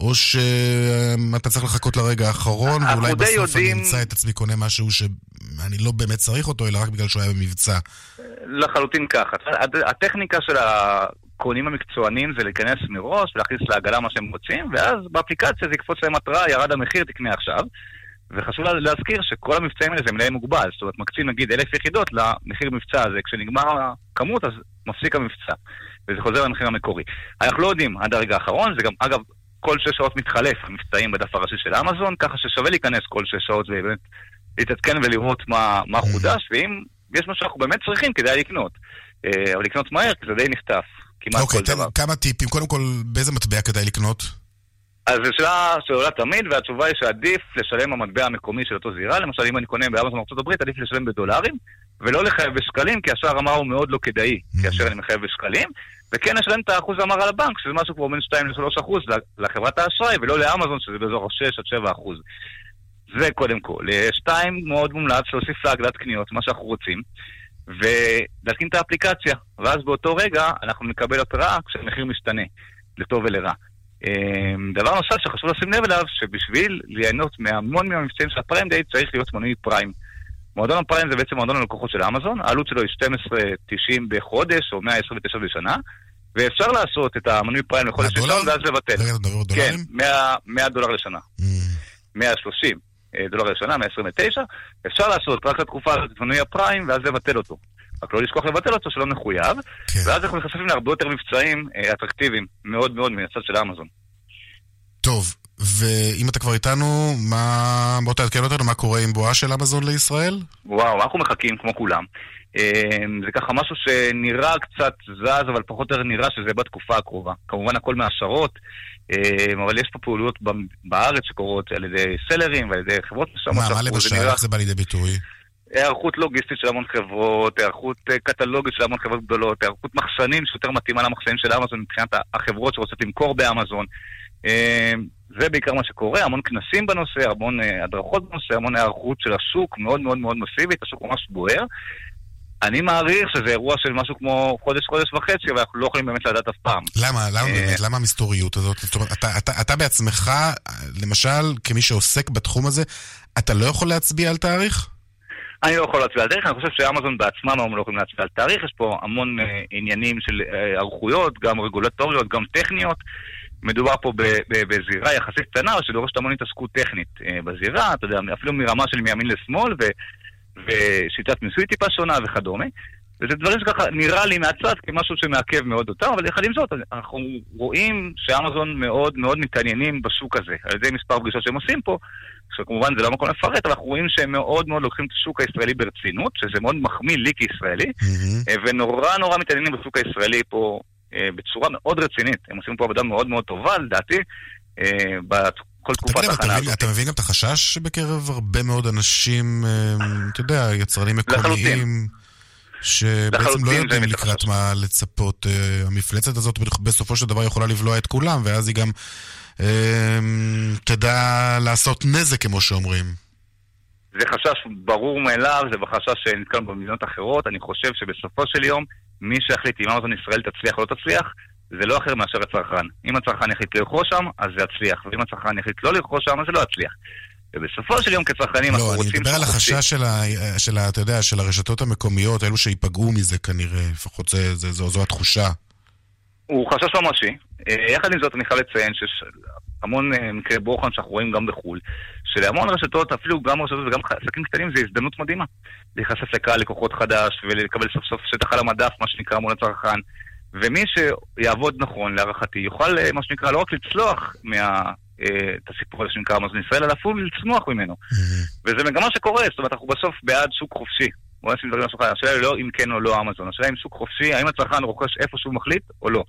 או שאתה צריך לחכות לרגע האחרון, ואולי בסוף יודעים- אני אמצא את עצמי קונה משהו שאני לא באמת צריך אותו, אלא רק בגלל שהוא היה במבצע. לחלוטין ככה. הט- הטכניקה של הקונים המקצוענים זה להיכנס מראש ולהכניס לעגלה מה שהם רוצים, ואז באפליקציה זה יקפוץ להם התראה, ירד המחיר, תקנה עכשיו. וחשוב לה- להזכיר שכל המבצעים האלה זה מלאי מוגבל, זאת אומרת מקצים נגיד אלף יחידות למחיר מבצע הזה, כשנגמר הכמות אז מפסיק המבצע, וזה חוזר למחיר המקורי. אנחנו לא יודעים עד הרגע האחרון, זה גם אגב כל שש שעות מתחלף המבצעים בדף הראשי של אמזון, ככה ששווה להיכנס כל שש שעות ובאמת להתעדכן ולראות מה, מה חודש, ואם יש משהו שאנחנו באמת צריכים כדאי לקנות. אה, אבל לקנות מהר, כי זה די נחטף, כמעט אוקיי, כל תן דבר. כמה טיפים. קודם כל, באיזה מטבע כדאי לקנות? אז זו שאלה שעולה תמיד, והתשובה היא שעדיף לשלם במטבע המקומי של אותו זירה. למשל, אם אני קונה באמזון ארה"ב, עדיף לשלם בדולרים, ולא לחייב בשקלים, כי השער המרה הוא מאוד לא כדאי, כאשר אני מחייב בשקלים, וכן לשלם את האחוז המרה על הבנק, שזה משהו כמו בין 2 ל-3 אחוז לחברת האשראי, ולא לאמזון, שזה באזור ה-6 עד 7 אחוז. זה קודם כל. אה, שתיים, מאוד מומלץ להוסיף להגדלת קניות, מה שאנחנו רוצים, ולהתקין את האפליקציה, ואז באותו רגע אנחנו נקבל התראה כשהמחיר משתנה, לטוב ולרע. אמ, דבר נוסף שחשוב לשים לב אליו, שבשביל ליהנות מהמון מהמבצעים של הפריים דיי צריך להיות מנוי פריים. מועדון הפריים זה בעצם מועדון הלקוחות של אמזון, העלות שלו היא 12.90 בחודש או 129 בשנה, ואפשר לעשות את המנוי פריים לחודש ראשון ואז לבטל. כן, בדולרים? 100, 100 דולר לשנה. 130 אה, דולר לשנה, 129. אפשר לעשות רק לתקופה הזאת את מנוי הפריים ואז לבטל אותו. רק לא לשכוח לבטל אותו שלא מחויב, ואז אנחנו נחשפים להרבה יותר מבצעים אה, אטרקטיביים מאוד מאוד מהצד של אמזון. טוב, ואם אתה כבר איתנו, מה... בוא תעדכן אותנו מה קורה עם בואה של אמזון לישראל? וואו, אנחנו מחכים כמו כולם. אה, זה ככה משהו שנראה קצת זז, אבל פחות או יותר נראה שזה בתקופה הקרובה. כמובן הכל מהשערות, אה, אבל יש פה פעולות בארץ שקורות על ידי סלרים ועל ידי חברות מסוימות. מה, מה למשל? איך זה בא לידי ביטוי? היערכות לוגיסטית של המון חברות, היערכות אה, קטלוגית של המון חברות גדולות, היערכות מחסנים שיותר מתאימה למחסנים של אמזון מבחינת החברות שרוצות למכור באמזון. אה, זה בעיקר מה שקורה, המון כנסים בנושא, המון אה, הדרכות בנושא, המון היערכות של השוק מאוד מאוד מאוד מסיבית, השוק ממש בוער. אני מעריך שזה אירוע של משהו כמו חודש, חודש וחצי, אבל אנחנו לא יכולים באמת לדעת אף פעם. למה? למה באמת? למה המסתוריות הזאת? זאת אומרת, אתה, אתה, אתה בעצמך, למשל, כמי שעוסק בתחום הזה, אתה לא יכול להצביע על תאריך? אני לא יכול להצביע על תאריך, אני חושב שאמזון בעצמם היום לא יכולים להצביע על תאריך, יש פה המון אה, עניינים של אה, היערכויות, גם רגולטוריות, גם טכניות. מדובר פה בזירה יחסית קטנה, שדורשת המון התעסקות טכנית אה, בזירה, אתה יודע, אפילו מרמה של מימין לשמאל, ו- ושיטת מיסוי טיפה שונה וכדומה. וזה דברים שככה נראה לי מהצד כמשהו שמעכב מאוד אותם, אבל יחד עם זאת, אנחנו רואים שאמזון מאוד מאוד מתעניינים בשוק הזה, על ידי מספר פגישות שהם עושים פה, שכמובן זה לא מקום לפרט, אבל אנחנו רואים שהם מאוד מאוד לוקחים את השוק הישראלי ברצינות, שזה מאוד מחמיא לי כישראלי, אה, ונורא נורא מתעניינים בשוק הישראלי פה אה, בצורה מאוד רצינית. הם עושים פה עבודה מאוד מאוד טובה, לדעתי, אה, בכל תקופת ההכנה הזאת. אתה מבין גם את החשש בקרב הרבה מאוד אנשים, אתה יודע, יצרנים מקומיים, שבעצם לא יודעים לקראת מה לצפות. אה, המפלצת הזאת בסופו של דבר יכולה לבלוע את כולם, ואז היא גם אה, תדע לעשות נזק, כמו שאומרים. זה חשש ברור מאליו, זה בחשש שנתקלנו במדינות אחרות. אני חושב שבסופו של יום, מי שיחליט אם אמזון ישראל תצליח או לא תצליח, זה לא אחר מאשר הצרכן. אם הצרכן יחליט לרכוש שם, אז זה יצליח, ואם הצרכן יחליט לא לרכוש שם, אז זה לא יצליח. ובסופו של יום כצרכנים אנחנו לא, אני רוצים... מדבר על. החשש של, ה, של ה, אתה יודע, של הרשתות המקומיות, אלו שייפגעו מזה כנראה, לפחות זה, זה, זו, זו התחושה. הוא חשש ממשי. אה, יחד עם זאת, אני חייב לציין המון אה, מקרי בוחן שאנחנו רואים גם בחו"ל, שלהמון רשתות, אפילו גם רשתות וגם עסקים קטנים, זה הזדמנות מדהימה. להיחשף לקהל לקוחות חדש ולקבל סוף סוף שטח על המדף, מה שנקרא מול הצרכן. ומי שיעבוד נכון, להערכתי, יוכל, אה, מה שנקרא, לא רק לצלוח מה... אה, את הסיפור הזה שנקרא אמזון ישראל, אלא אפילו לצמוח ממנו. וזה מגמה שקורה, זאת אומרת, אנחנו בסוף בעד שוק חופשי. בוא נשים דברים על השולחן, השאלה היא לא אם כן או לא אמזון, השאלה אם שוק חופשי, האם הצרכן רוכש איפה שהוא מחליט או לא.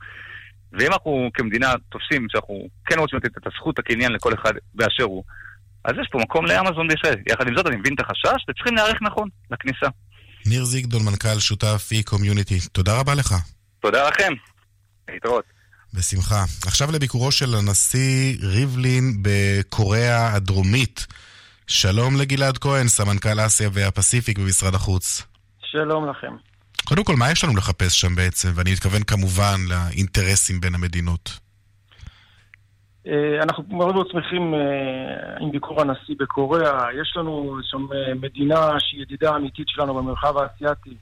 ואם אנחנו כמדינה תופסים שאנחנו כן רוצים לתת את הזכות הקניין לכל אחד באשר הוא, אז יש פה מקום לאמזון בישראל. יחד עם זאת, אני מבין את החשש, וצריכים להיערך נכון לכניסה. ניר זיגדון, מנכ"ל שותף e-community, תודה רבה לך. תודה לכם. להתראות. בשמחה. עכשיו לביקורו של הנשיא ריבלין בקוריאה הדרומית. שלום לגלעד כהן, סמנכ"ל אסיה והפסיפיק במשרד החוץ. שלום לכם. קודם כל, מה יש לנו לחפש שם בעצם? ואני מתכוון כמובן לאינטרסים בין המדינות. אה, אנחנו מאוד מאוד שמחים אה, עם ביקור הנשיא בקוריאה. יש לנו שם אה, מדינה שהיא ידידה אמיתית שלנו במרחב האסייתי.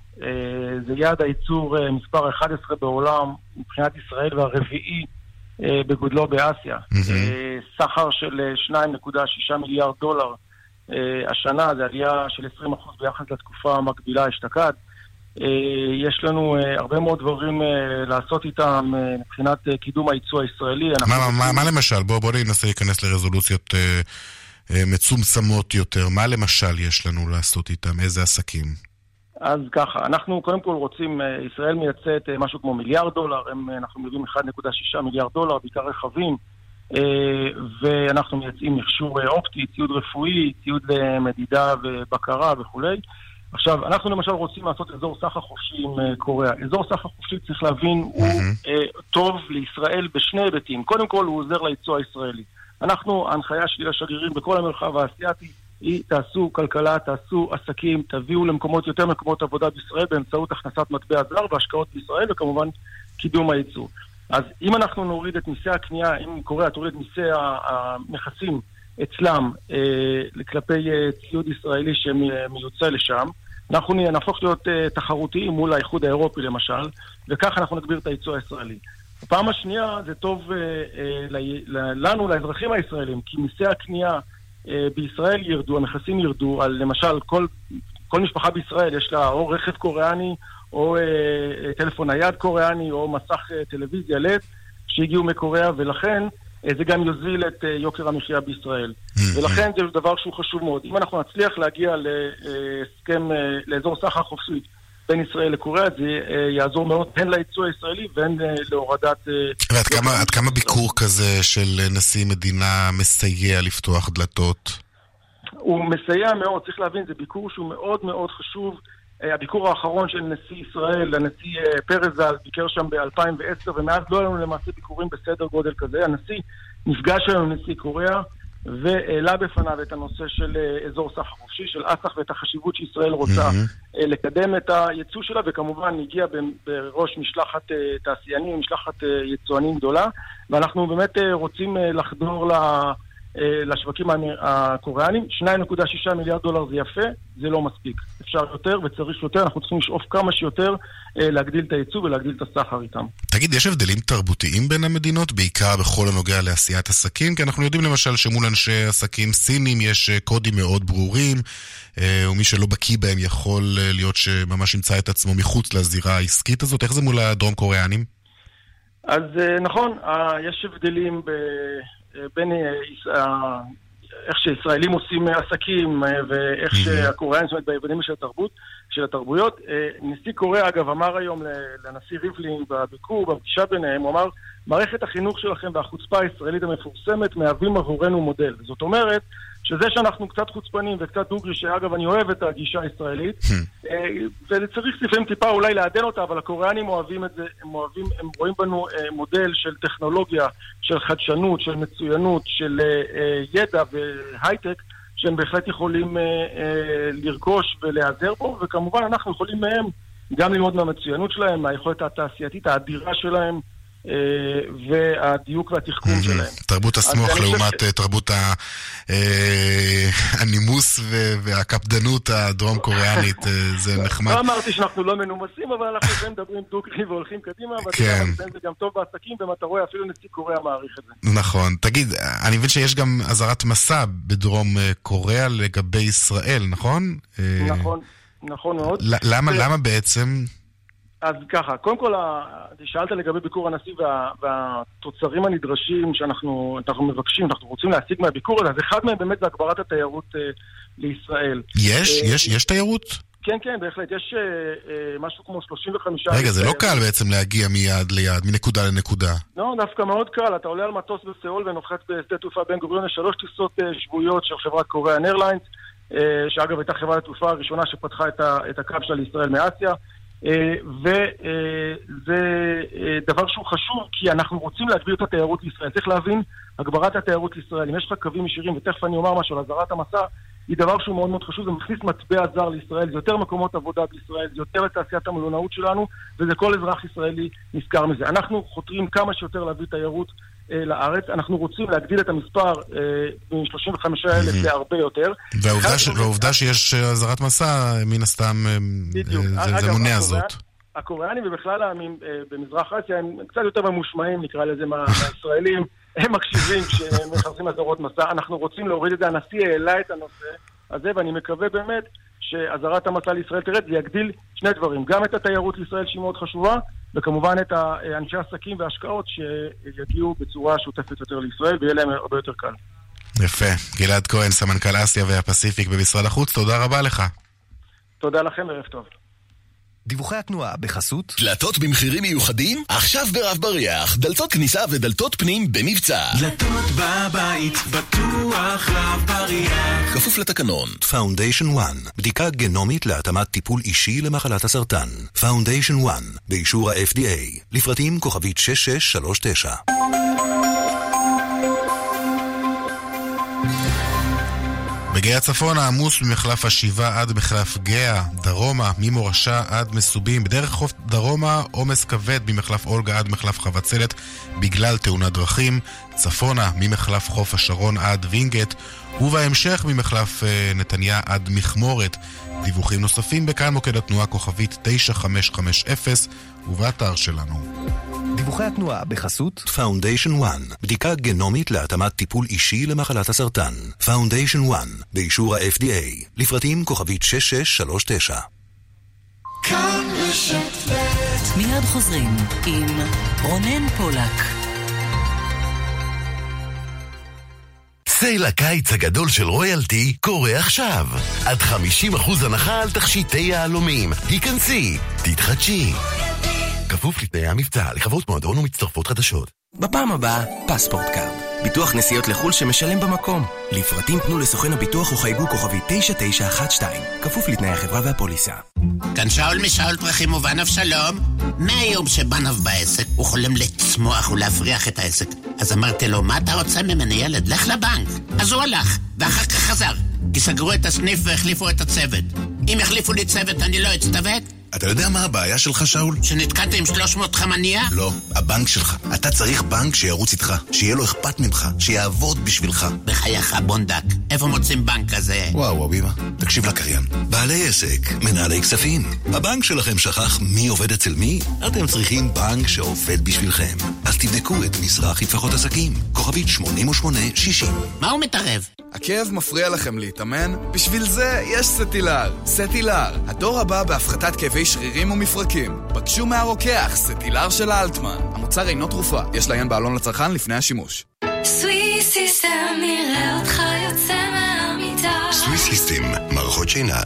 זה יעד הייצור מספר 11 בעולם מבחינת ישראל והרביעי בגודלו באסיה. סחר של 2.6 מיליארד דולר השנה, זה עלייה של 20% ביחס לתקופה המקבילה אשתקד. אה, יש לנו אה, הרבה מאוד דברים אה, לעשות איתם מבחינת קידום הייצוא הישראלי. מה, מה, מה למשל? בואו בוא ננסה להיכנס לרזולוציות מצומצמות יותר. מה למשל יש לנו לעשות איתם? איזה עסקים? אז ככה, אנחנו קודם כל רוצים, ישראל מייצאת משהו כמו מיליארד דולר, הם, אנחנו מביאים 1.6 מיליארד דולר, בעיקר רכבים, ואנחנו מייצאים מכשור אופטי, ציוד רפואי, ציוד למדידה ובקרה וכולי. עכשיו, אנחנו למשל רוצים לעשות אזור סחר חופשי עם קוריאה. אזור סחר חופשי, צריך להבין. הוא טוב לישראל בשני היבטים. קודם כל, הוא עוזר לייצוא הישראלי. אנחנו, ההנחיה שלי לשגרירים בכל המרחב האסייתי היא תעשו כלכלה, תעשו עסקים, תביאו למקומות, יותר מקומות עבודה בישראל באמצעות הכנסת מטבע זר והשקעות בישראל, וכמובן קידום הייצוא. אז אם אנחנו נוריד את מיסי הקנייה, אם קוריאה תוריד את מיסי המכסים אצלם אה, כלפי אה, ציוד ישראלי שמיוצא לשם, אנחנו נהפוך להיות uh, תחרותיים מול האיחוד האירופי למשל, וכך אנחנו נגביר את הייצוא הישראלי. הפעם השנייה זה טוב uh, uh, לנו, לאזרחים הישראלים, כי מיסי הקנייה בישראל ירדו, המכסים ירדו, על למשל כל, כל משפחה בישראל יש לה או רכב קוריאני, או uh, טלפון נייד קוריאני, או מסך uh, טלוויזיה לד שהגיעו מקוריאה, ולכן אה, זה גם יוזיל את אה, יוקר המחיה בישראל. Mm-hmm. ולכן זה דבר שהוא חשוב מאוד. אם אנחנו נצליח להגיע להסכם, אה, לאזור סחר חופשי בין ישראל לקוריאה, זה יעזור מאוד הן לייצוא הישראלי והן להורדת... ועד כמה, עד כמה ביקור כזה של נשיא מדינה מסייע לפתוח דלתות? הוא מסייע מאוד, צריך להבין, זה ביקור שהוא מאוד מאוד חשוב. הביקור האחרון של נשיא ישראל, הנשיא פרז ז"ל, ביקר שם ב-2010, ומאז לא היו לנו למעשה ביקורים בסדר גודל כזה. הנשיא נפגש היום עם נשיא קוריאה, והעלה בפניו את הנושא של אזור סחר חופשי, של אס"ח, ואת החשיבות שישראל רוצה mm-hmm. לקדם את הייצוא שלה, וכמובן הגיע בראש משלחת תעשיינים, משלחת יצואנים גדולה, ואנחנו באמת רוצים לחדור ל... אה, לשווקים הקוריאנים. 2.6 מיליארד דולר זה יפה, זה לא מספיק. אפשר יותר וצריך יותר, אנחנו צריכים לשאוף כמה שיותר אה, להגדיל את הייצוא ולהגדיל את הסחר איתם. תגיד, יש הבדלים תרבותיים בין המדינות, בעיקר בכל הנוגע לעשיית עסקים? כי אנחנו יודעים למשל שמול אנשי עסקים סינים יש אה, קודים מאוד ברורים, ומי שלא בקיא בהם יכול להיות שממש ימצא את עצמו מחוץ לזירה העסקית הזאת. איך זה מול הדרום קוריאנים? אז נכון, יש הבדלים ב... בין אה, איך שישראלים עושים עסקים אה, ואיך שהקוריאנים, זאת אומרת, בהבדלים של התרבות, של התרבויות. אה, נשיא קוריאה, אגב, אמר היום לנשיא ריבלין בביקור, בפגישה ביניהם, הוא אמר, מערכת החינוך שלכם והחוצפה הישראלית המפורסמת מהווים עבורנו מודל. זאת אומרת, שזה שאנחנו קצת חוצפנים וקצת דוגרי, שאגב, אני אוהב את הגישה הישראלית, hmm. אה, וצריך לפעמים טיפה אולי לעדן אותה, אבל הקוריאנים אוהבים את זה, הם אוהבים, הם רואים בנו אה, מודל של טכנולוגיה, של חדשנות, של מצוינות, של ידע והייטק, שהם בהחלט יכולים לרכוש ולהיעזר בו, וכמובן אנחנו יכולים מהם גם ללמוד מהמצוינות שלהם, מהיכולת התעשייתית האדירה שלהם, אה, והדיוק והתחכום שלהם. תרבות חושב לעומת אה, תרבות אה, הנימוס והקפדנות הדרום קוריאנית, אה, זה נחמד. לא אמרתי שאנחנו לא מנומסים, אבל אנחנו לפעמים מדברים דוגרי והולכים קדימה, ואתה כן. זה גם טוב בעסקים, ואתה רואה, אפילו נשיא קוריאה מעריך את זה. נכון. תגיד, אני מבין שיש גם אזהרת מסע בדרום אה, קוריאה לגבי ישראל, נכון? אה, נכון, נכון מאוד. למה בעצם? אז ככה, קודם כל, ה- שאלת לגבי ביקור הנשיא וה, והתוצרים הנדרשים שאנחנו אנחנו מבקשים, אנחנו רוצים להשיג מהביקור הזה, אז אחד מהם באמת זה הגברת התיירות אה, לישראל. יש? אה, יש? יש תיירות? כן, כן, בהחלט. יש אה, אה, משהו כמו 35... רגע, זה לא. קל בעצם להגיע מיעד ליעד, מנקודה לנקודה. לא, דווקא מאוד קל. אתה עולה על מטוס בסיאול ונוחת בשדה תעופה בן גוריון, יש שלוש טיסות אה, שבועיות של חברת קוריאן איירליינס, אה, שאגב הייתה חברת התעופה הראשונה שפתחה את, ה, את הקו שלה לישראל מאסיה. וזה דבר שהוא חשוב, כי אנחנו רוצים להגביר את התיירות לישראל. צריך להבין, הגברת התיירות לישראל, אם יש לך קווים ישירים, ותכף אני אומר משהו על אזהרת המסע, היא דבר שהוא מאוד מאוד חשוב, זה מכניס מטבע זר לישראל, זה יותר מקומות עבודה בישראל, זה יותר את תעשיית המלונאות שלנו, וזה כל אזרח ישראלי נזכר מזה. אנחנו חותרים כמה שיותר להביא תיירות אה, לארץ, אנחנו רוצים להגדיל את המספר אה, מ-35,000 להרבה יותר. והעובדה, שיש אה, אזהרת מסע, מן הסתם, אה. אה, זה, מונע זאת. הקוריאנים ובכלל העמים אה, במזרח אסיה הם קצת יותר ממושמעים, נקרא לזה, מה- מהישראלים. *laughs* הם מקשיבים כשהם מכנסים אזהרות מסע. אנחנו רוצים להוריד את זה. הנשיא העלה את הנושא הזה, ואני מקווה באמת שאזהרת המסע לישראל תרד, זה יגדיל שני דברים. גם את התיירות לישראל שהיא מאוד חשובה, וכמובן את אנשי העסקים וההשקעות שיגיעו בצורה שוטפת יותר לישראל, ויהיה להם הרבה יותר קל. יפה. גלעד כהן, סמנכ"ל אסיה והפסיפיק במשרד החוץ, תודה רבה לך. תודה לכם, ערב טוב. דיווחי התנועה בחסות דלתות במחירים מיוחדים? עכשיו ברב בריח. דלתות כניסה ודלתות פנים במבצע. דלתות בבית, בטוח רב בריח. כפוף לתקנון. Foundation 1, בדיקה גנומית להתאמת טיפול אישי למחלת הסרטן. Foundation 1, באישור ה-FDA. לפרטים כוכבית 6639. בגהה צפון עמוס ממחלף השבעה עד מחלף גהה, דרומה, ממורשה עד מסובים. בדרך חוף דרומה עומס כבד ממחלף אולגה עד מחלף חבצלת בגלל תאונת דרכים. צפונה, ממחלף חוף השרון עד וינגייט, ובהמשך ממחלף אה, נתניה עד מכמורת. דיווחים נוספים בכאן מוקד התנועה כוכבית 9550 ובאתר שלנו. דיווחי התנועה בחסות Foundation 1, בדיקה גנומית להתאמת טיפול אישי למחלת הסרטן. Foundation 1, באישור ה-FDA. לפרטים כוכבית 6639. כאן רשת ב' מיד חוזרים עם רונן פולק. sale הקיץ הגדול של Royalty קורה עכשיו. עד 50% הנחה על תכשיטי יהלומים. היכנסי, תתחדשי. כפוף לתנאי המבצע, לחברות מועדון ומצטרפות חדשות. בפעם הבאה, PassportCard. ביטוח נסיעות לחו"ל שמשלם במקום. לפרטים פנו לסוכן הביטוח או חייגו כוכבית 9912. כפוף לתנאי החברה והפוליסה. כאן שאול משאול פרחים ובנו שלום. מהיום שבנו בעסק, הוא חולם לצמוח ולהפריח את העסק. אז אמרתי לו, מה אתה רוצה ממני ילד? לך לבנק. אז הוא הלך, ואחר כך חזר. כי סגרו את הסניף והחליפו את הצוות. אם יחליפו לי צוות אני לא אצטוות? אתה יודע מה הבעיה שלך, שאול? שנתקעת עם 300 חמניות? לא, הבנק שלך. אתה צריך בנק שירוץ איתך, שיהיה לו אכפת ממך, שיעבוד בשבילך. בחייך, בונדק. איפה מוצאים בנק כזה? וואו, אביבה, תקשיב לקריין. בעלי עסק, מנהלי כספים. הבנק שלכם שכח מי עובד אצל מי? אתם צריכים בנק שעובד בשבילכם. אז תבדקו את מזרחי טפחות עסקים. כוכבית 8860. מה הוא מתערב? הכאב מפריע לכם להתאמן? בשביל זה יש סטילר. סטילר, הדור הבא בהפחתת כאבי שרירים ומפרקים. בקשו מהרוקח, סטילר של אלטמן. המוצר אינו תרופה, יש לעיין בעלון לצרכן לפני השימוש. Swissystem נראה אותך יוצא מהמיטה Swissystem, מערכות שינה.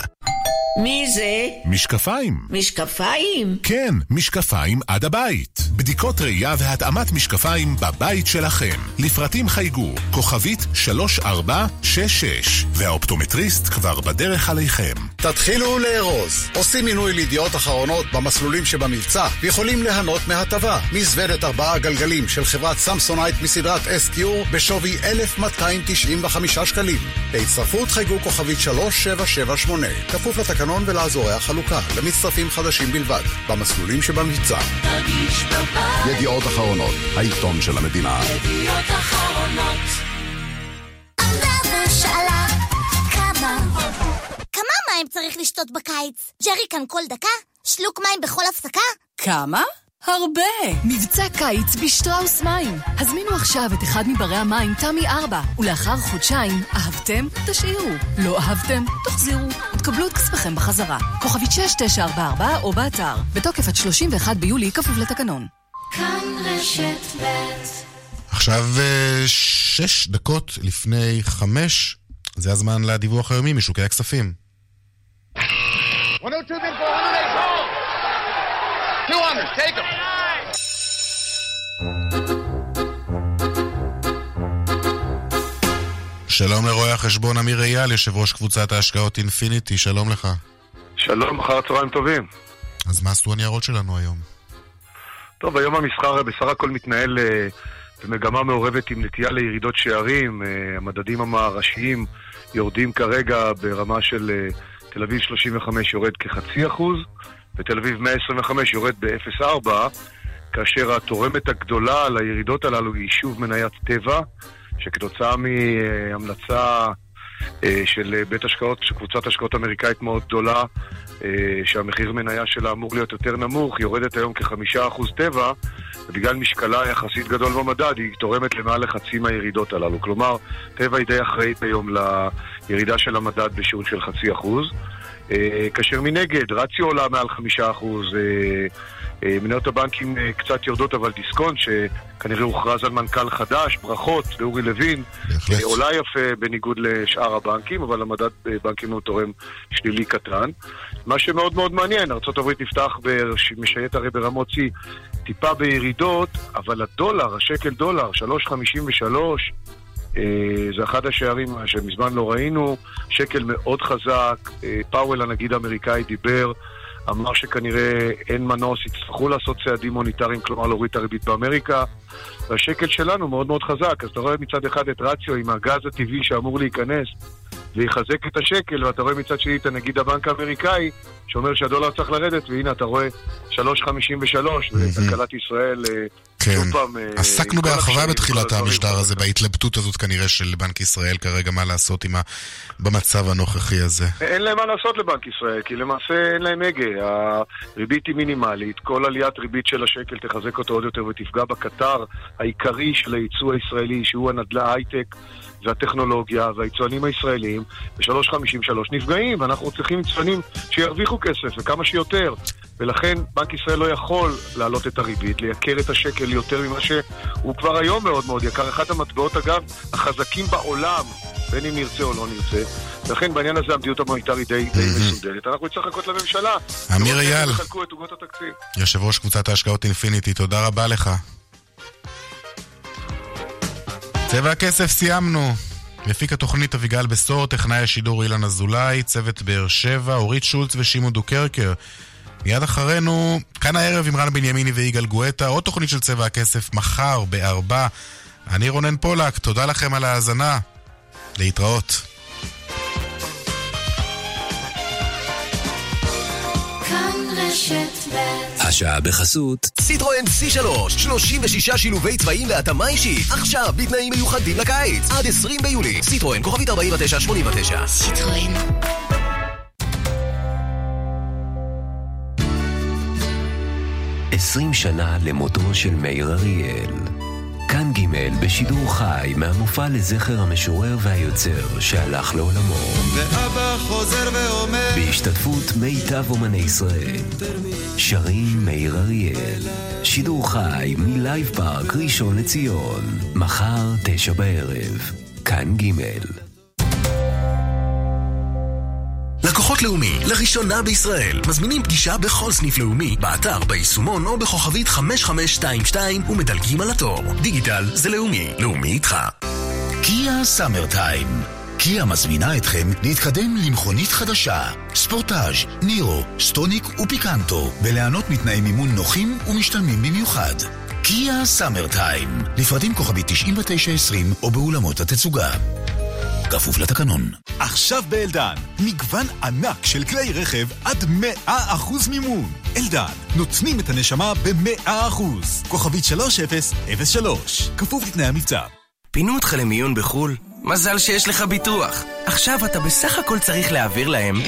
מי זה? משקפיים. משקפיים? כן, משקפיים עד הבית. בדיקות ראייה והתאמת משקפיים בבית שלכם. לפרטים חייגו, כוכבית 3466, והאופטומטריסט כבר בדרך עליכם. תתחילו לארוז. עושים מינוי לידיעות אחרונות במסלולים שבמבצע ויכולים ליהנות מהטבה. מזוודת ארבעה גלגלים של חברת סמסונייט מסדרת SQ בשווי 1,295 שקלים. בהצטרפות חייגו כוכבית 3778. כפוף לתקנון לתקנון ולאזורי החלוקה, למצטרפים חדשים בלבד, במסלולים שבמבצע. תרגיש בבית. ידיעות אחרונות, העיתון של המדינה. ידיעות אחרונות. שאלה כמה כמה מים צריך לשתות בקיץ? ג'ריקן כל דקה? שלוק מים בכל הפסקה? כמה? הרבה! מבצע קיץ בשטראוס מים. הזמינו עכשיו את אחד מברי המים תמי 4, ולאחר חודשיים, אהבתם? תשאירו. לא אהבתם? תחזירו. תקבלו את כספכם בחזרה. כוכבית 6944 או באתר. בתוקף עד 31 ביולי, כפוף לתקנון. כאן רשת ב' עכשיו אה, שש דקות לפני חמש, זה הזמן לדיווח היומי משוקי הכספים. 102 bid for 108 200, take them. שלום לרואה החשבון אמיר אייל, יושב ראש קבוצת ההשקעות אינפיניטי, שלום לך. שלום, אחר צהריים טובים. אז מה עשו הניירות שלנו היום? טוב, היום המסחר בסך הכל מתנהל אה, במגמה מעורבת עם נטייה לירידות שערים. אה, המדדים המערשיים יורדים כרגע ברמה של אה, תל אביב 35 יורד כחצי אחוז, ותל אביב 125 יורד ב-0.4, כאשר התורמת הגדולה לירידות הללו היא שוב מניית טבע, שכתוצאה מהמלצה אה, של בית השקעות, של קבוצת השקעות אמריקאית מאוד גדולה, אה, שהמחיר מניה שלה אמור להיות יותר נמוך, יורדת היום כחמישה אחוז טבע, ובגלל משקלה יחסית גדול במדד, היא תורמת למעלה לחצי מהירידות הללו. כלומר, טבע היא די אחראית היום לירידה של המדד בשיעור של חצי אחוז. אה, כאשר מנגד, רציו עולה מעל חמישה אחוז, אה, אה, מניות הבנקים קצת יורדות, אבל דיסקונט, שכנראה הוכרז על מנכ"ל חדש, ברכות לאורי לוין, אה, עולה יפה בניגוד לשאר הבנקים, אבל המדד בנקים הוא תורם שלילי קטן. מה שמאוד מאוד מעניין, ארה"ב נפתח, משייט הרי ברמות שיא, טיפה בירידות, אבל הדולר, השקל דולר, 3.53, אה, זה אחד השערים שמזמן לא ראינו, שקל מאוד חזק, אה, פאוול הנגיד האמריקאי דיבר, אמר שכנראה אין מנוס, יצטרכו לעשות צעדים מוניטריים, כלומר להוריד את הריבית באמריקה, והשקל שלנו מאוד מאוד חזק, אז אתה רואה מצד אחד את רציו עם הגז הטבעי שאמור להיכנס ויחזק את השקל, ואתה רואה מצד שני את הנגיד הבנק האמריקאי שאומר שהדולר צריך לרדת, והנה אתה רואה 3.53, וכלכלת ישראל אה, כן. פעם... אה, עסקנו בהרחבה בתחילת. המשדר הזה, בהתלבטות הזאת כנראה של בנק ישראל כרגע, מה לעשות עם ה... במצב הנוכחי הזה. אין להם מה לעשות לבנק ישראל, כי למעשה אין להם הגה. הריבית היא מינימלית, כל עליית ריבית של השקל תחזק אותו עוד יותר ותפגע בקטר העיקרי של הייצוא הישראלי, שהוא הנדל"ן הייטק והטכנולוגיה והיצואנים הישראלים, ב-3.53 נפגעים, ואנחנו צריכים יצואנים שירוויחו כסף וכמה שיותר. ולכן בנק ישראל לא יכול להעלות את הריבית, לייקר את השקל יותר ממה שהוא כבר היום מאוד מאוד יקר. אחד המטבעות, אגב, החזקים בעולם, בין אם נרצה או לא נרצה. ולכן בעניין הזה המדיניות המוניטרית די, די מסודרת. אנחנו נצטרך לחכות לממשלה. אמיר אייל. יושב ראש קבוצת ההשקעות אינפיניטי, תודה רבה לך. צבע הכסף סיימנו. מפיק התוכנית אביגל בשור, טכנאי השידור אילן אזולאי, צוות באר שבע, אורית שולץ ושמעון דוקרקר. מיד אחרינו, כאן הערב עם רן בנימיני ויגאל גואטה, עוד תוכנית של צבע הכסף מחר בארבע. אני רונן פולק, תודה לכם על ההאזנה. להתראות. רשת ב' השעה בחסות סיטרואן C3, 36 שילובי צבעים להתאמה אישית. עכשיו בתנאים מיוחדים לקיץ. עד 20 ביולי. סיטרואן, כוכבית 4989. סיטרואן. עשרים שנה למותו של מאיר אריאל. כאן ג' בשידור חי מהמופע לזכר המשורר והיוצר שהלך לעולמו. ואבא חוזר ואומר בהשתתפות מיטב אומני ישראל. שרים מאיר אריאל. שידור חי מ Live Park ראשון לציון. מחר תשע בערב. כאן ג' לקוחות לאומי, לראשונה בישראל, מזמינים פגישה בכל סניף לאומי, באתר, ביישומון או בכוכבית 5522 ומדלגים על התור. דיגיטל זה לאומי, לאומי איתך. קיה סאמר טיים. קיה מזמינה אתכם להתקדם למכונית חדשה, ספורטאז', נירו, סטוניק ופיקנטו, וליהנות מתנאי מימון נוחים ומשתלמים במיוחד. קיה סאמר טיים, לפרטים כוכבי 9920 או באולמות התצוגה. כפוף לתקנון. עכשיו באלדן, מגוון ענק של כלי רכב עד 100% מימון. אלדן, נותנים את הנשמה ב-100%. כוכבית 3003, כפוף לתנאי המבצע. פינו אותך למיון בחו"ל? מזל שיש לך ביטוח. עכשיו אתה בסך הכל צריך להעביר להם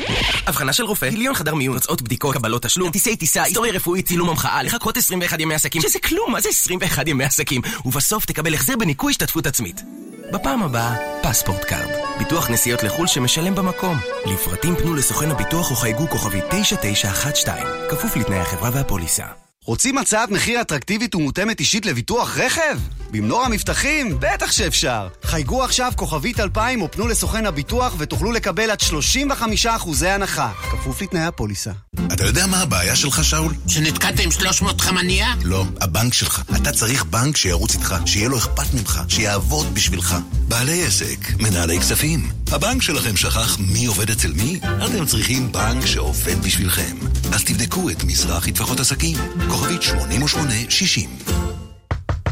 הבחנה של רופא, גיליון חדר מיון, תוצאות בדיקות, קבלות תשלום, כרטיסי טיסה, היסטוריה רפואית, צילום המחאה, לחכות 21 ימי עסקים, שזה כלום, מה זה 21 ימי עסקים? ובסוף תקבל החזר בניכוי השתתפות עצמית. בפעם הבאה, PassportCard. ביטוח נסיעות לחו"ל שמשלם במקום. לפרטים פנו לסוכן הביטוח או חייגו כוכבית 9912. כפוף לתנאי החברה והפוליסה. רוצים הצעת מחיר אטרקטיבית ומותאמת אישית לביטוח רכב? במנורה מבטחים? בטח שאפשר. חייגו עכשיו כוכבית 2000 או פנו לסוכן הביטוח ותוכלו לקבל עד 35% הנחה. כפוף לתנאי הפוליסה. אתה יודע מה הבעיה שלך, שאול? שנתקעת עם 300 לחמניה? לא, הבנק שלך. אתה צריך בנק שירוץ איתך, שיהיה לו אכפת ממך, שיעבוד בשבילך. בעלי עסק, מנהלי כספים. הבנק שלכם שכח מי עובד אצל מי? אתם צריכים בנק שעובד בשבילכם. אז תבדקו את מזרחי טפחות עסקים. כוכבית 8860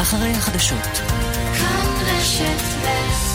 אחרי החדשות. כאן רשת ב'